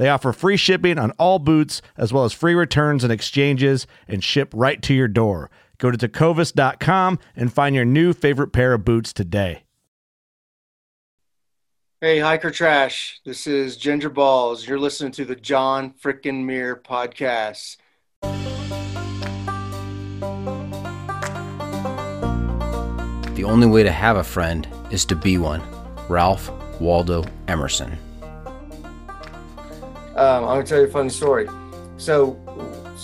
They offer free shipping on all boots, as well as free returns and exchanges, and ship right to your door. Go to tecovas.com and find your new favorite pair of boots today. Hey, Hiker Trash. This is Ginger Ballz. You're listening to the John Frickin' Muir podcast. The only way to have a friend is to be one. Ralph Waldo Emerson. Um, I'm gonna tell you a funny story. So,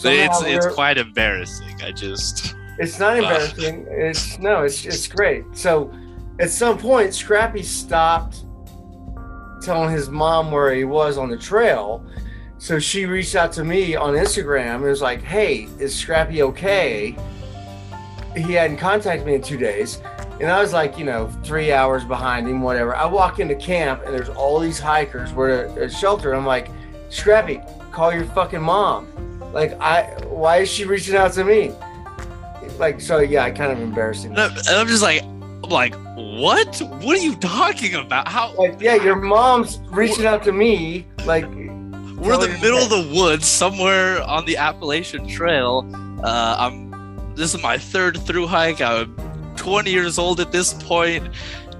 it's it's quite embarrassing. I just It's not embarrassing. It's no, it's it's great. So, at some point, Scrappy stopped telling his mom where he was on the trail. So she reached out to me on Instagram and was like, "Hey, is Scrappy okay?" He hadn't contacted me in two days, and I was like, you know, three hours behind him, whatever. I walk into camp and there's all these hikers. We're at a shelter. I'm like, Scrappy, call your fucking mom. Like, I, why is she reaching out to me? Like, so yeah, I kind of embarrassed him. and I'm, and I'm just like I'm like what? What are you talking about? How Like, yeah, your mom's reaching out to me. Like, we're in the middle of the woods somewhere on the Appalachian Trail. Uh, I'm this is my third through hike. I'm 20 years old at this point.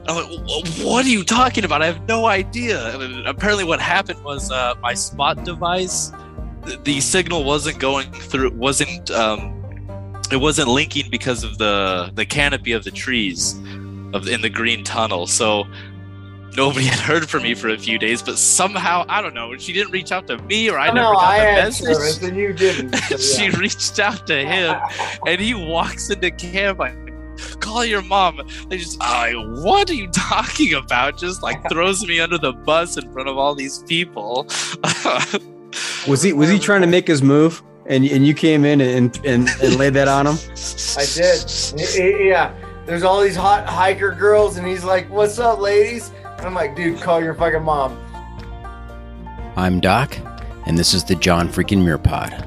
I'm like, what are you talking about? I have no idea. And apparently, what happened was uh, my spot device, the, the signal wasn't going through, wasn't um, it wasn't linking because of the the canopy of the trees of in the green tunnel. So nobody had heard from me for a few days. But somehow, I don't know, she didn't reach out to me, or I never no, got I the message. service and you didn't. So, she reached out to him and he walks into camp like call your mom they just I what are you talking about just like throws me under the bus in front of all these people Was he was he trying to make his move? And, and you came in and, and, and laid that on him? I did. Y- y- Yeah. There's all these hot hiker girls, and he's like, "What's up, ladies?" And I'm like, "Dude, call your fucking mom." I'm Doc, and this is the John freaking Muir Pod.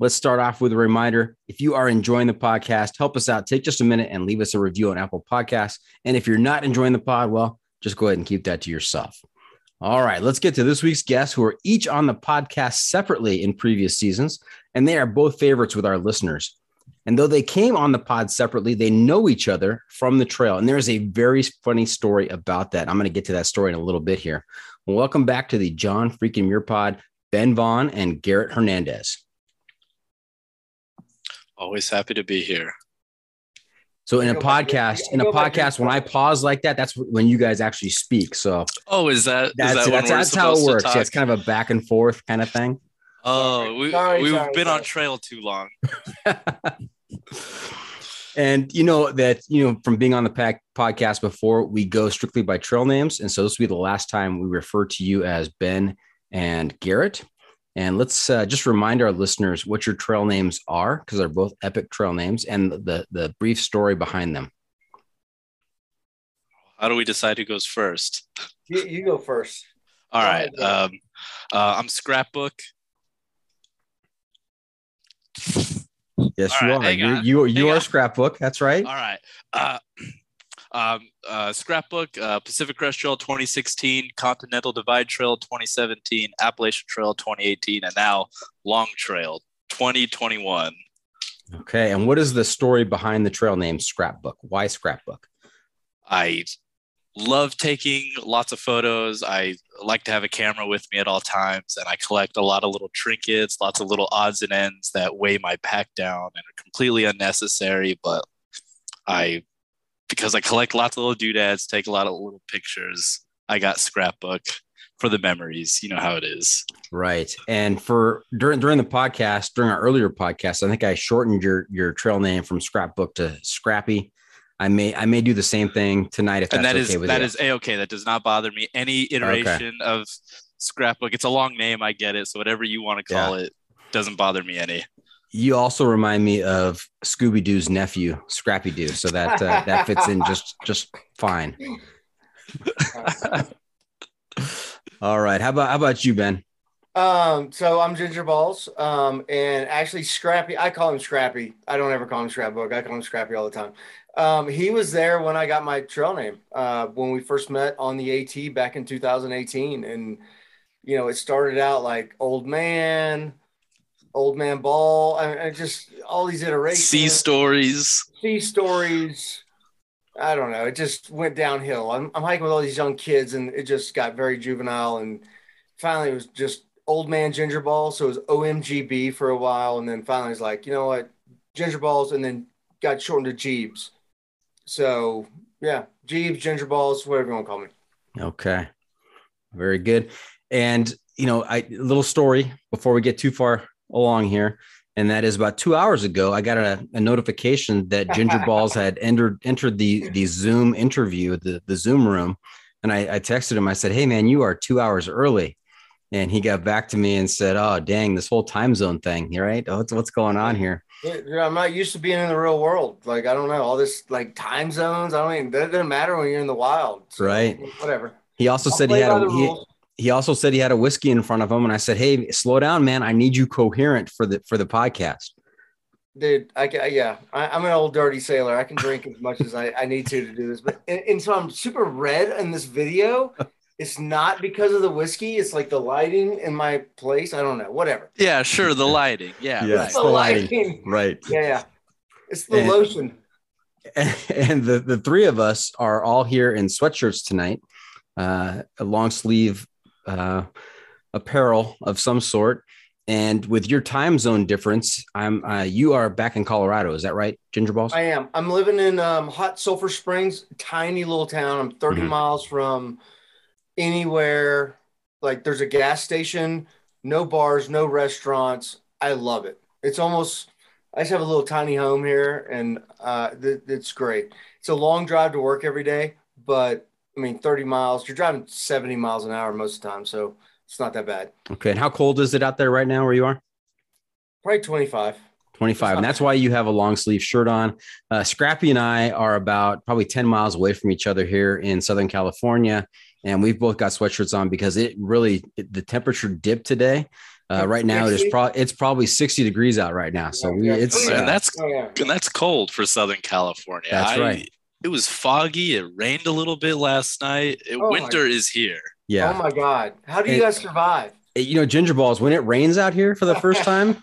Let's start off with a reminder. If you are enjoying the podcast, help us out. Take just a minute and leave us a review on Apple Podcasts. And if you're not enjoying the pod, well, just go ahead and keep that to yourself. All right, let's get to this week's guests who are each on the podcast separately in previous seasons, and they are both favorites with our listeners. And though they came on the pod separately, they know each other from the trail. And there's a very funny story about that. I'm going to get to that story in a little bit here. Welcome back to the John Freaking Muir Pod, Ben Vaughan and Garret Hernandez. Always happy to be here. So in a Go back to- podcast, in a go back to- podcast, when I pause like that, that's when you guys actually speak. So Oh, is that is that's that when that's, that's how it works. Yeah, it's kind of a back and forth kind of thing. Oh, we, Sorry, we've sorry, been on trail too long. and you know that you know from being on the pack podcast before, we go strictly by trail names, and so this will be the last time we refer to you as Ben and Garret. And let's uh, just remind our listeners what your trail names are, because they're both epic trail names, and the the brief story behind them. How do we decide who goes first? You, you go first. All Go right. ahead, Dan. Um, uh, I'm Scrapbook. Yes, All you right, are. hang You you, you hang are scrapbook. That's right. All right. Uh, um, uh, Scrapbook, uh, Pacific Crest Trail 2016, Continental Divide Trail 2017, Appalachian Trail 2018, and now Long Trail 2021. Okay. And what is the story behind the trail name Scrapbook? Why Scrapbook? I love taking lots of photos. I like to have a camera with me at all times, and I collect a lot of little trinkets, lots of little odds and ends that weigh my pack down and are completely unnecessary. But I, because I collect lots of little doodads, take a lot of little pictures. I got scrapbook for the memories. You know how it is. Right. And for during during the podcast, during our earlier podcast, I think I shortened your your trail name from Scrapbook to Scrappy. I may I may do the same thing tonight if that's and that okay is with that you. is a okay. That does not bother me. Any iteration of scrapbook. It's a long name. I get it. So whatever you want to call it doesn't bother me any. You also remind me of Scooby Doo's nephew, Scrappy Doo. So that uh, that fits in just just fine. All right. How about how about you, Ben? Um, so I'm Ginger Ballz. Um, and actually Scrappy, I call him Scrappy. I don't ever call him Scrapbook. I call him Scrappy all the time. Um, he was there when I got my trail name, uh, when we first met on the AT back in 2018. And, you know, it started out like old man, old man ball. I mean, I just all these iterations. Sea stories. sea stories. I don't know. It just went downhill. I'm, I'm hiking with all these young kids, and it just got very juvenile. And finally, it was just old man ginger ballz. So it was OMGB for a while, and then finally, it's like, you know what, ginger ballz, and then got shortened to Jeebs. So yeah, Jeebs, ginger ballz, whatever you want to call me. Okay. Very good. And you know, I a little story before we get too far along here. And that is about two hours ago, I got a, a notification that Ginger Ballz had entered entered the the Zoom interview, the, the Zoom room. And I, I texted him, I said, Hey man, you are two hours early. And he got back to me and said, Oh, dang, this whole time zone thing, right? Oh, what's what's going on here? Yeah, I'm not used to being in the real world. Like I don't know all this like time zones. I don't mean that doesn't matter when you're in the wild. So, Right. Whatever. He also I'll said he had a he. He also said he had a whiskey in front of him, and I said, "Hey, slow down, man. I need you coherent for the for the podcast." Dude, I ca- yeah, I, I'm an old dirty sailor. I can drink as much as I, I need to to do this, but and, and so I'm super red in this video. It's not because of the whiskey. It's like the lighting in my place. I don't know. Whatever. Yeah, sure. The lighting. Yeah. Yeah. right. The the lighting. lighting. Right. Yeah, yeah. It's the And- lotion. And the the three of us are all here in sweatshirts tonight, uh, a long sleeve uh, apparel of some sort. And with your time zone difference, I'm uh, you are back in Colorado. Is that right, Ginger Ballz? I am. I'm living in um, Hot Sulphur Springs, tiny little town. I'm 30 Mhm. miles from anywhere. Like there's a gas station, no bars, no restaurants. I love it. It's almost. I just have a little tiny home here, and uh, th- it's great. It's a long drive to work every day, but I mean, 30 miles. You're driving 70 miles an hour most of the time, so it's not that bad. Okay. And how cold is it out there right now where you are? Probably 25. 25 and that's why you have a long sleeve shirt on uh, scrappy and i are about probably 10 miles away from each other here in southern california and we've both got sweatshirts on because it really it, the temperature dipped today uh, right now it is 60? pro- it's probably 60 degrees out right now so we Yeah, it's yeah. And uh, that's Oh yeah. and that's cold for Southern California. That's I, right. It was foggy. It rained a little bit last night. It- Oh my- Winter is here. Yeah. Oh my God. How do you And- guys survive? you know, ginger ballz, when it rains out here for the first time,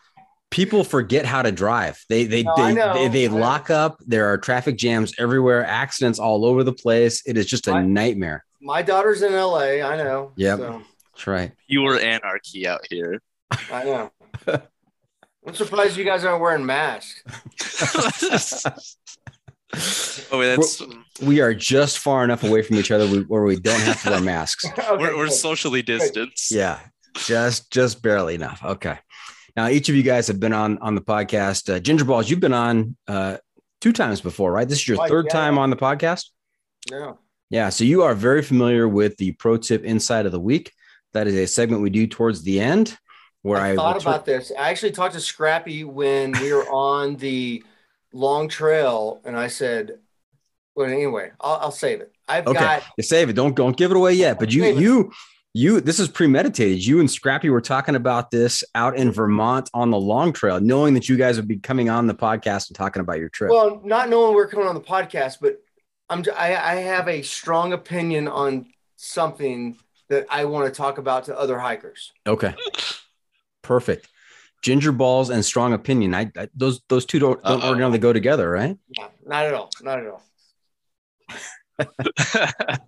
people forget how to drive. They they No, they, they, they lock up. There are traffic jams everywhere, accidents all over the place. It is just a I- nightmare. My daughter's in LA. I know. Yeah. So, That's right. Pure anarchy out here. I know. I'm surprised you guys aren't wearing masks. oh, wait, that's We are just far enough away from each other where we don't have to wear masks. Okay, we're, we're socially distanced. Yeah, just just barely enough. Okay. Now each of you guys have been on on the podcast. Uh, Ginger Ballz, you've been on uh, two times before, right? This is your Right, third yeah. time on the podcast. Yeah. Yeah, so you are very familiar with the pro tip inside of the week. That is a segment we do towards the end where I, I thought retur- about this. I actually talked to Scrappy when we were on the long trail, and I said, "Well, anyway, I'll, I'll save it. I've Okay. got You save it. Don't don't give it away yet. But you you you this is premeditated. You and Scrappy were talking about this out in Vermont on the long trail, knowing that you guys would be coming on the podcast and talking about your trip. well, not knowing we're coming on the podcast, but I'm I, I have a strong opinion on something that I want to talk about to other hikers. okay. Perfect. Ginger ballz and strong opinion. I, I those those two don't, don't ordinarily go together, right? No, not at all. Not at all.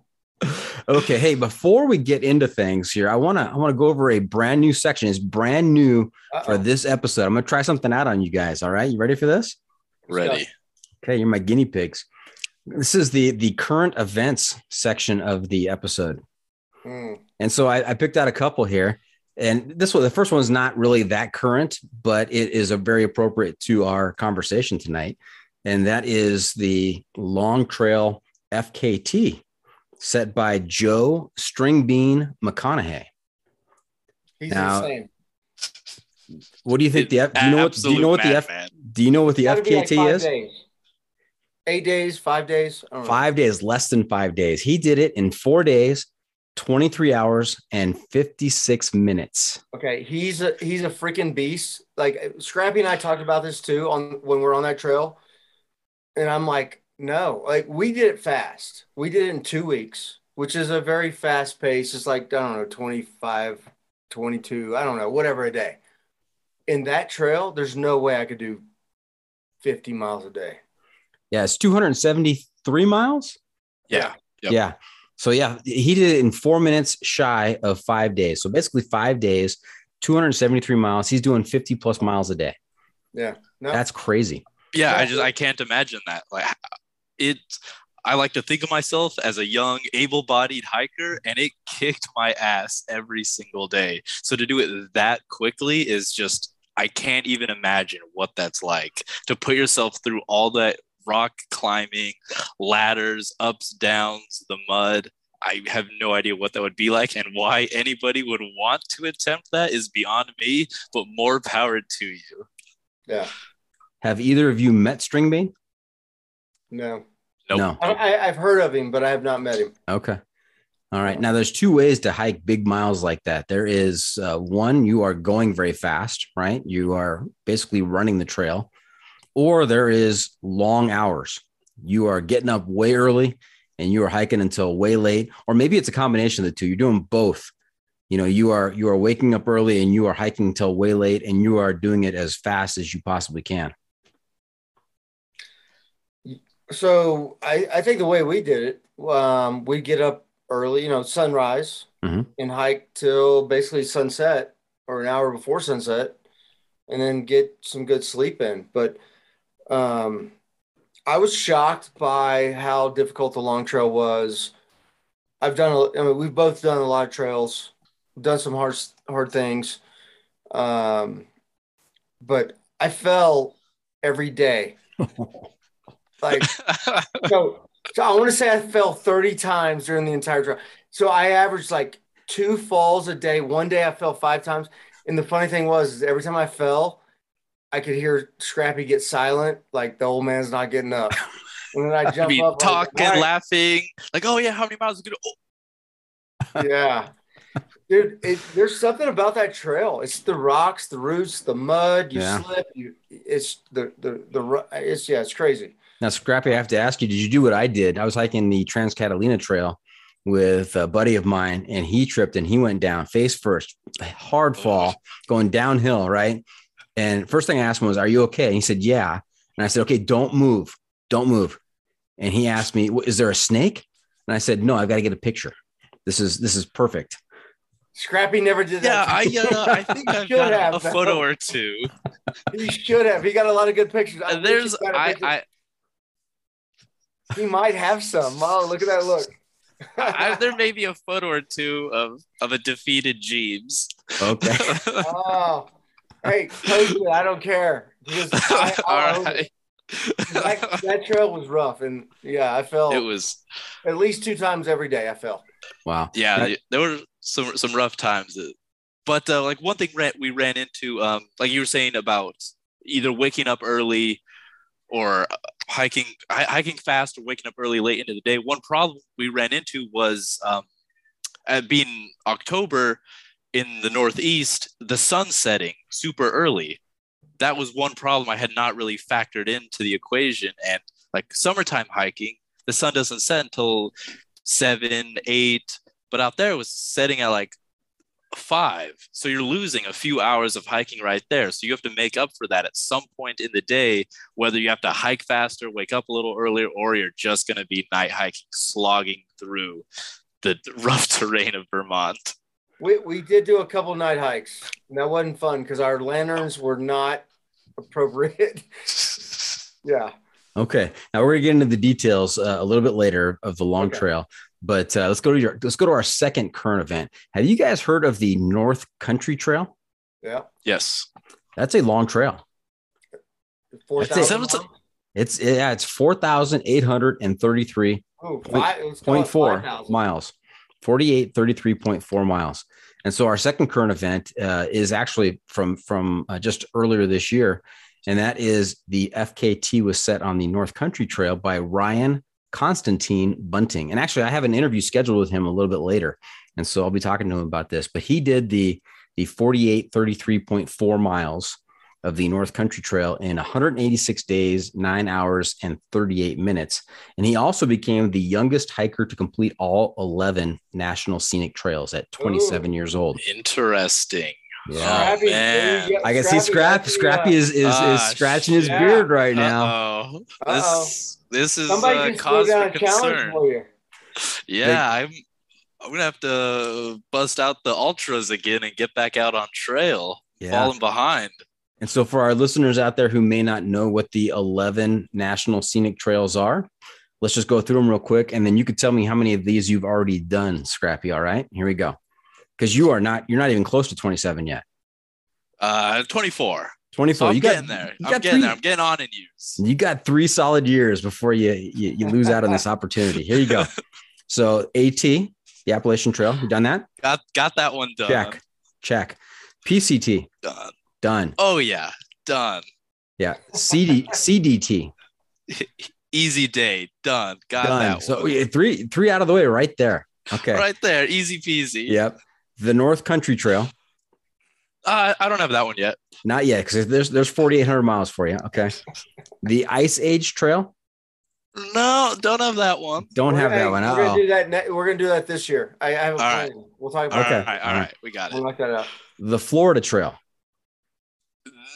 Okay. Hey, before we get into things here, I wanna I wanna go over a brand new section. It's brand new for Uh-oh. this episode. I'm gonna try something out on you guys. All right. You ready for this? Ready. Okay, you're my guinea pigs. This is the the current events section of the episode, Hmm. and so I, I picked out a couple here. And this one, the first one is not really that current, but it is a very appropriate to our conversation tonight, and that is the Long Trail FKT set by Joe Stringbean McConaughy. He's Now- insane. What do you think the F? Do you know what? Do you know what the F? Madman. Do you know what the Gotta be like FKT is? days. Eight days, five days. I don't know. Five days, less than five days. He did it in four days, 23 hours, and 56 minutes. Okay, he's a he's a freaking beast. Like Scrappy and I talked about this too on when we're on that trail, and I'm like, no, like we did it fast. We did it in two weeks, which is a very fast pace. It's like I don't know, 25, 22, I don't know, whatever a day. In that trail, there's no way I could do 50 miles a day. Yeah, it's 273 miles. Yeah. Yep. Yeah. So, yeah, he did it in four minutes shy of five days. So, basically, five days, 273 miles. He's doing 50 plus miles a day. Yeah, no, That's crazy. Yeah, I just I can't imagine that. Like it I like to think of myself as a young able-bodied hiker and it kicked my ass every single day. So to do it that quickly is just I can't even imagine what that's like to put yourself through all that rock climbing, ladders, ups, downs, the mud. I have no idea what that would be like and why anybody would want to attempt that is beyond me, but more power to you. yeah, Have either of you met Stringbean? no. Nope. No. I, I, I've heard of him, but I have not met him. Okay. All right. Now, there's two ways to hike big miles like that. There is uh, one, you are going very fast, right? You are basically running the trail, or there is long hours. You are getting up way early and you are hiking until way late, or maybe it's a combination of the two. You're doing both. You know, you are you are waking up early and you are hiking until way late, and you are doing it as fast as you possibly can. So I, I think the way we did it, um, we get up early, you know, sunrise, Mhm. and hike till basically sunset or an hour before sunset, and then get some good sleep in. But um, I was shocked by how difficult the long trail was. I've done, a, I mean, we've both done a lot of trails, done some hard hard things, um, but I fell every day. Like so, so I want to say I fell 30 times during the entire drive. So I averaged like two falls a day. One day I fell five times. And the funny thing was, every time I fell, I could hear Scrappy get silent, like the old man's not getting up. And then I I jump mean, up, like, talking, "All right." laughing, like, oh yeah, how many miles is good? Oh, Yeah. Dude, it, there's something about that trail. It's the rocks, the roots, the mud. You Yeah. slip. You, it's the the the. It's yeah, it's crazy. Now, Scrappy, I have to ask you, did you do what I did? I was hiking the Trans Catalina Trail with a buddy of mine, and he tripped and he went down face first, hard oh, fall, going downhill, right? And first thing I asked him was, Are you okay? And he said, Yeah. And I said, Okay, don't move. Don't move. And he asked me, Is there a snake? And I said, No, I've got to get a picture. This is this is perfect. Scrappy never did Yeah, that. I uh, I think I've Should got have, a though. photo or two. He should have. He got a lot of good pictures. I there's he got a I, picture. I he might have some. Oh, look at that look. I, there may be a photo or two of of a defeated Jeebs. Okay. oh, hey, post it. I don't care. Because I, All I'll own it. right. that, that trail was rough, and yeah, I fell It was at least two times every day. I fell. Wow. yeah. That- there were some some rough times, that- but uh, like one thing we ran into, um, like you were saying about either waking up early or uh, hiking hi- hiking fast or waking up early late into the day. One problem we ran into was um, at being October in the Northeast, the sun setting super early. That was one problem I had not really factored into the equation. And like summertime hiking, the sun doesn't set until seven, eight, but out there it was setting at like five. So you're losing a few hours of hiking right there. So you have to make up for that at some point in the day, whether you have to hike faster, wake up a little earlier, or you're just going to be night hiking, slogging through the rough terrain of Vermont. We we did do a couple night hikes. And that wasn't fun because our lanterns were not appropriate. yeah. Okay. Now we're gonna get into the details uh, a little bit later of the long Okay. trail, but uh, let's go to your let's go to our second current event. Have you guys heard of the North Country Trail? Yeah. yes. That's a long trail. Four That's it. thousand. Seven- It's yeah, it's four thousand eight hundred and thirty-three Oh, Point- five, let's call point it four 5,000. miles, forty-eight thirty-three point four miles. And so our second current event uh, is actually from from uh, just earlier this year, and that is the FKT was set on the North Country Trail by Ryan Constantine Bunting. And actually, I have an interview scheduled with him a little bit later, and so I'll be talking to him about this. But he did the the forty-eight thirty-three point four miles of the North Country Trail in 186 days, nine hours, and 38 minutes. And he also became the youngest hiker to complete all 11 national scenic trails at 27 years old. Interesting. Yeah. Scrappy, man. there you go. I can see Scrap. Scrappy uh, is is, is Ah, scratching his shit. beard right now. Uh-oh. Uh-oh. This this is Somebody uh, just threw cause for a challenge concern. for you. Yeah, I'm I'm gonna have to bust out the ultras again and get back out on trail. Yeah. Falling behind. And so, for our listeners out there who may not know what the 11 national scenic trails are, let's just go through them real quick. And then you could tell me how many of these you've already done, Scrappy. All right, here we go. Because you are not, you're not even close to 27 yet. Uh 24. 24. So I'm you got, getting there. You I'm got, getting three, there. I'm getting on in years. you got three solid years before you, you, you lose out on this opportunity. Here you go. So, AT, the Appalachian Trail, you done that? Got got that one done. Check. Check. PCT, Done. Done. Oh yeah, done. Yeah. CD, CDT, Easy day, done. Got done. that So, one. yeah, three, three out of the way right there. Okay. Right there, easy peasy. Yep. The North Country Trail. Uh, I don't have that one yet. Not yet, because there's there's 4,800 miles for you. Okay. The Ice Age Trail. No, don't have that one. Don't We're have gonna- that one. We're gonna do that. Ne- we're gonna do that this year. I, I have a All plan. We'll talk All about right, Okay. all right, we got it. We'll it. knock that out. The Florida Trail.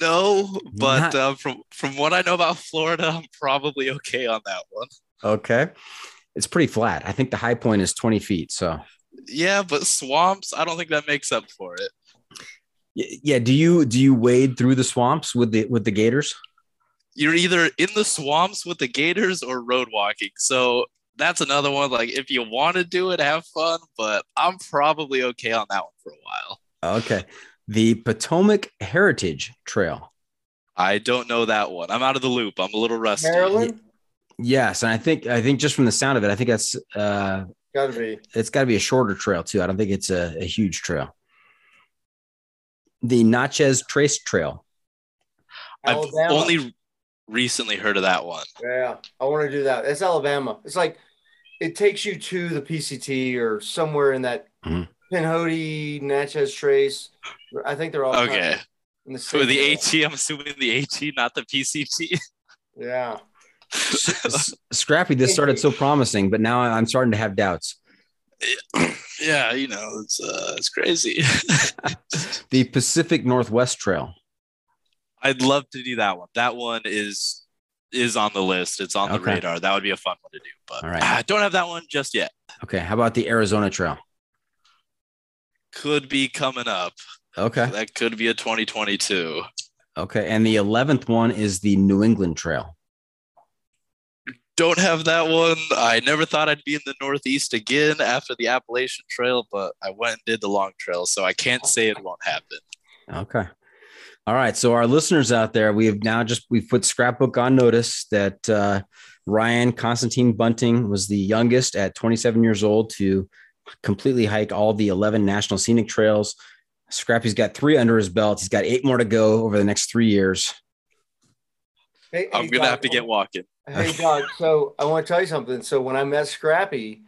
No, but Not- uh, from from what I know about Florida, I'm probably okay on that one. Okay. It's pretty flat. I think the high point is 20 feet. So Yeah, but swamps, I don't think that makes up for it. Yeah. Do you do you wade through the swamps with the with the gators? You're either in the swamps with the gators or road walking. So that's another one. Like if you want to do it, have fun. But I'm probably okay on that one for a while. Okay. The Potomac Heritage Trail. I don't know that one. I'm out of the loop. I'm a little rusty. Maryland, Yes, and I think I think just from the sound of it, I think that's uh gotta be. it's got to be a shorter trail too. I don't think it's a, a huge trail. The Natchez Trace Trail. I've only recently heard of that one. Yeah, I want to do that. It's Alabama. It's like it takes you to the PCT or somewhere in that Mhm. Pinhoti, Natchez Trace. I think they're all Okay. in the So same the area. AT, I'm assuming the AT, not the PCT. Yeah, Scrappy, this started so promising, but now I'm starting to have doubts. yeah, you know, it's uh, it's crazy. The Pacific Northwest Trail. I'd love to do that one. That one is is on the list. It's on the radar. That would be a fun one to do, but All right. I don't have that one just yet. Okay. How about the Arizona Trail? Could be coming up. Okay. That could be a 2022. Okay. And the 11th one is the New England Trail. Don't have that one. I never thought I'd be in the Northeast again after the Appalachian Trail, but I went and did the Long Trail, so I can't say it won't happen. Okay. All right. So our listeners out there, we have now just we've put scrapbook on notice that uh, Ryan Constantine Bunting was the youngest at 27 years old to completely hike all the 11 national scenic trails. Scrappy's got three under his belt. He's got eight more to go over the next three years. Hey, I'm hey, gonna Doc, have to get walking. Hey, Doc. So I want to tell you something. So when I met Scrappy,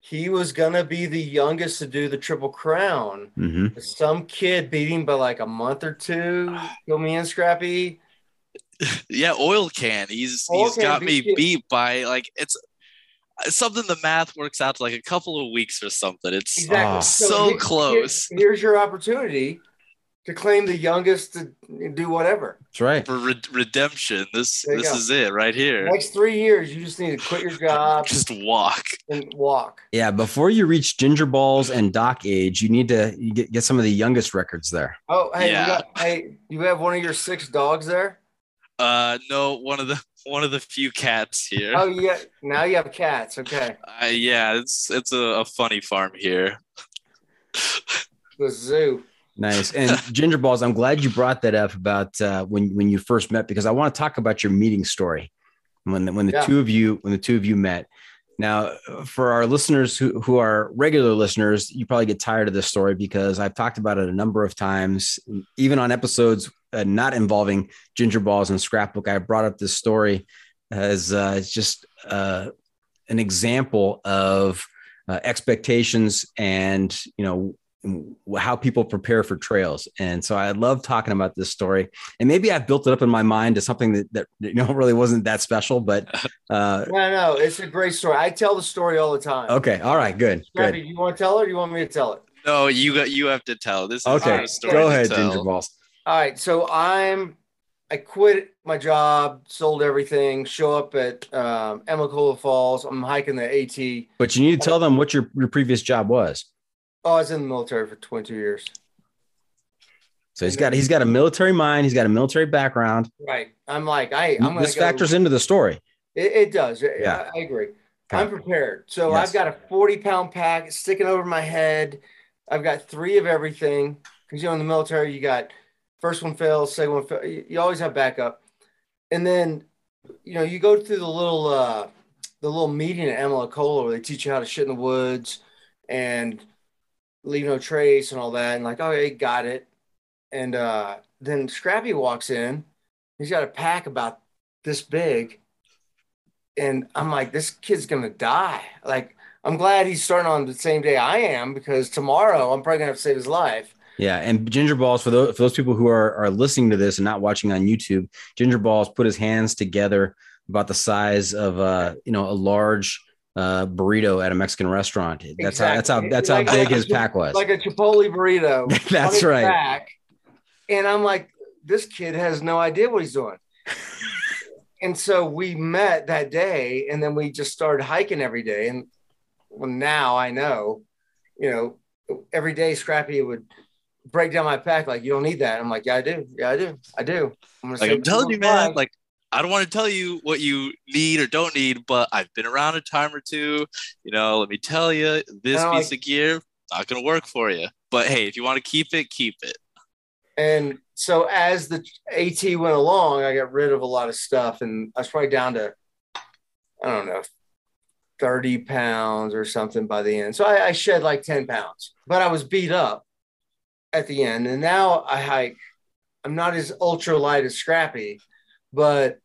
he was gonna be the youngest to do the Triple Crown. hmm Some kid beat him by like a month or two. Kill me and Scrappy. Yeah, oil can. He's Oil he's can got me beat by like it's it's something the math works out to like a couple of weeks or something. It's Exactly. Oh. so here- close. here- here's your opportunity to claim the youngest to do whatever. That's right. for re- redemption. This this go. is it right here. Next three years, you just need to quit your job Just walk. and walk. Yeah. Before you reach Ginger Ballz and Doc age, you need to you get, get some of the youngest records there. Oh, hey, Yeah. you got, hey, you have one of your six dogs there? Uh, no, one of the one of the few cats here. Oh, yeah. Now you have cats. Okay. Uh, yeah, it's it's a, a funny farm here. The zoo. Nice. And Ginger Ballz, I'm glad you brought that up about uh, when when you first met because I want to talk about your meeting story when the, when the Yeah. two of you when the two of you met. Now, for our listeners who who are regular listeners, you probably get tired of this story because I've talked about it a number of times, even on episodes uh, not involving Ginger Ballz and Scrapbook. I brought up this story as uh, it's just uh, an example of uh, expectations and you know how people prepare for trails. And so I love talking about this story. And maybe I've built it up in my mind to something that, that you know really wasn't that special, but uh, No, no, it's a great story. I tell the story all the time. okay. All right. Good. Scrappy, Good. you want to tell it or you want me to tell it? No, you got you have to tell. This is Okay. your story Go ahead, tell. Ginger Ballz. All right. So I'm, I quit my job, sold everything, show up at um, Falls. I'm hiking the AT. But you need to tell them what your, your previous job was. Oh, I was in the military for 22 years. So he's got he's got a military mind. He's got a military background. Right. I'm like, I, I'm this factors into the story. It, it does. Yeah. I, I agree. Okay. I'm prepared. So Yes. I've got a 40 pound pack sticking over my head. I've got three of everything. Because, you know, in the military, you got first one fails, second one fails. You, always have backup. And then, you know, you go through the little, uh, the little meeting at Emily where they teach you how to shit in the woods and leave no trace and all that. And like, oh, yeah, got it. And uh, then Scrappy walks in. He's got a pack about this big and I'm like, this kid's gonna die. Like, I'm glad he's starting on the same day I am because tomorrow I'm probably gonna have to save his life. Yeah, and Ginger Ballz for those for those people who are are listening to this and not watching on YouTube, Ginger Ballz put his hands together about the size of uh you know a large uh burrito at a Mexican restaurant. That's how that's how Exactly. that's how Like- big his pack was. Like a Chipotle burrito. That's right. And I'm like, this kid has no idea what he's doing. and so we met that day, and then we just started hiking every day. And well, now I know, you know, every day Scrappy would break down my pack like, you don't need that. I'm like, yeah, I do. Yeah, I do. I do. I'm Like I'm telling you, man. Like I don't want to tell you what you need or don't need, but I've been around a time or two. You know, let me tell you, this And piece of gear not gonna work for you. But hey, if you want to keep it, keep it. And so as the AT went along, I got rid of a lot of stuff, and I was probably down to, I don't know, 30 pounds or something by the end. So I, I shed like 10 pounds, but I was beat up at the end. And now I hike, I'm not as ultra light as Scrappy, but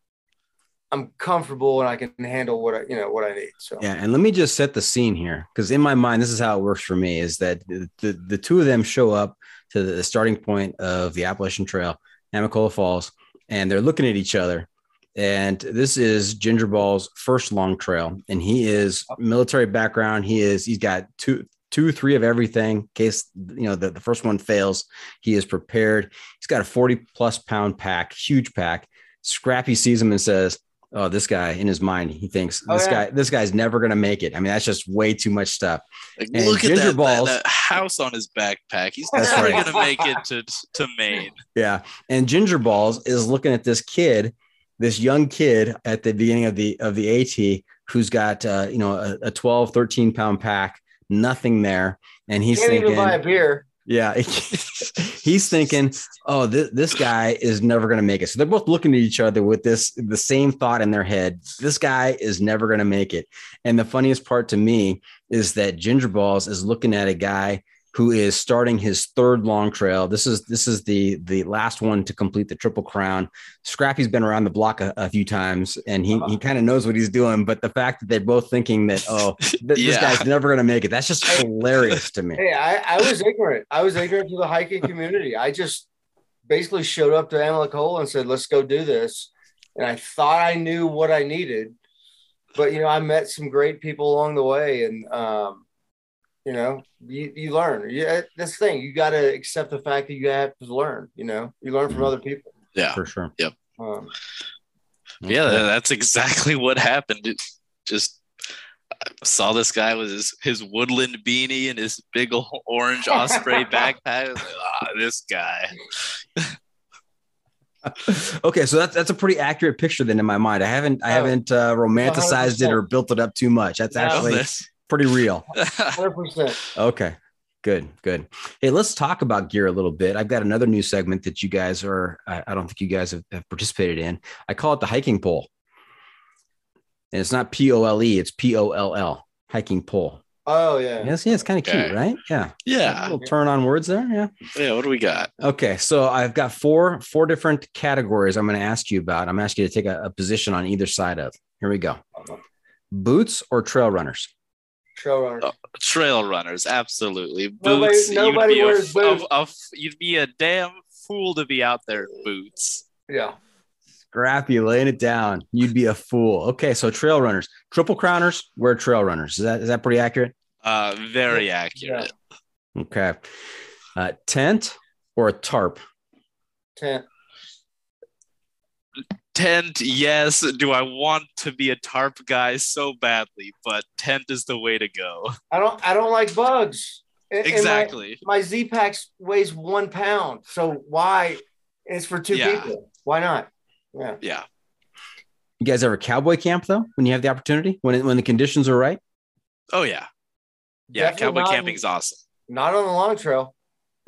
I'm comfortable and I can handle what I, you know, what I need. So Yeah, and let me just set the scene here because in my mind, this is how it works for me: is that the the, two of them show up to the starting point of the Appalachian Trail, Amicalola Falls, and they're looking at each other, and this is Ginger Ball's first long trail, and he is military background. He is he's got two two three of everything in case you know the, the first one fails he is prepared he's got a 40 plus pound pack huge pack scrappy sees him and says oh this guy in his mind he thinks Oh, this yeah. guy this guy's never gonna make it i mean that's just way too much stuff Like, And look at Ginger that, that- Balls- that house on his backpack. He's That's never right. gonna make it to to Maine. Yeah. And Ginger Ballz is looking at this kid, this young kid at the beginning of the of the AT who's got uh, you know a, a 12, 13 pound pack, nothing there. And he's Can't thinking, even buy a beer. yeah, he's thinking, oh, this, this guy is never going to make it. So they're both looking at each other with this the same thought in their head. This guy is never going to make it. And the funniest part to me is that Ginger Ballz is looking at a guy who is starting his third long trail. This is this is the the last one to complete the triple crown. Scrappy's been around the block a, a few times, and he he kind of knows what he's doing. But the fact that they're both thinking that oh, th- this guy's never going to make it, that's just hilarious to me. Hey, I, I was ignorant. I was ignorant to the hiking community. I just basically showed up to Amicalola and said, let's go do this. And I thought I knew what I needed. But, you know, I met some great people along the way. And, um, you know, you, you learn. Yeah, that's the thing. You got to accept the fact that you have to learn. You know, you learn from other people. Yeah, For sure. Um, yeah, that's exactly what happened. It just I saw this guy with his, his woodland beanie and his big ol- orange osprey backpack. Like, Ah, this guy. okay, so that's that's a pretty accurate picture then in my mind. I haven't I Oh, haven't uh, romanticized it 100%. or built it up too much. That's No. actually This- pretty real. 100%. Okay. Good, good. Hey, let's talk about gear a little bit. I've got another new segment that you guys are, I, I don't think you guys have, have participated in. I call it the hiking pole. And it's not P O L E, it's P O L L, hiking pole. Oh, yeah. Yes, yeah, it's kind of cute, right? Yeah. A yeah, little turn on words there. Yeah. yeah. What do we got? Okay, so I've got four four different categories I'm going to ask you about. I'm asking you to take a, a position on either side of. Here we go. Uh-huh. Boots or trail runners? Trail runner. Oh. Trail runners, absolutely. Nobody- Boots. nobody you'd be wears a, f- boots. a- a f- you'd be a damn fool to be out there in boots. Yeah. Scrappy laying it down. You'd be a fool. Okay, so trail runners, triple crowners, wear trail runners. Is that is that pretty accurate? Uh, very accurate. Okay. Uh, tent or a tarp? Tent. Tent, yes. Do I want to be a tarp guy so badly? But tent is the way to go. I don't, I don't like bugs. And- and my- Exactly. my Zpacks weighs one pound. So why? It's for two Yeah. people. Why not? Yeah. Yeah. You guys ever cowboy camp though? When you have the opportunity, when it, when the conditions are right? Oh yeah. Yeah. Definitely Cowboy camping is awesome. Not on the long trail.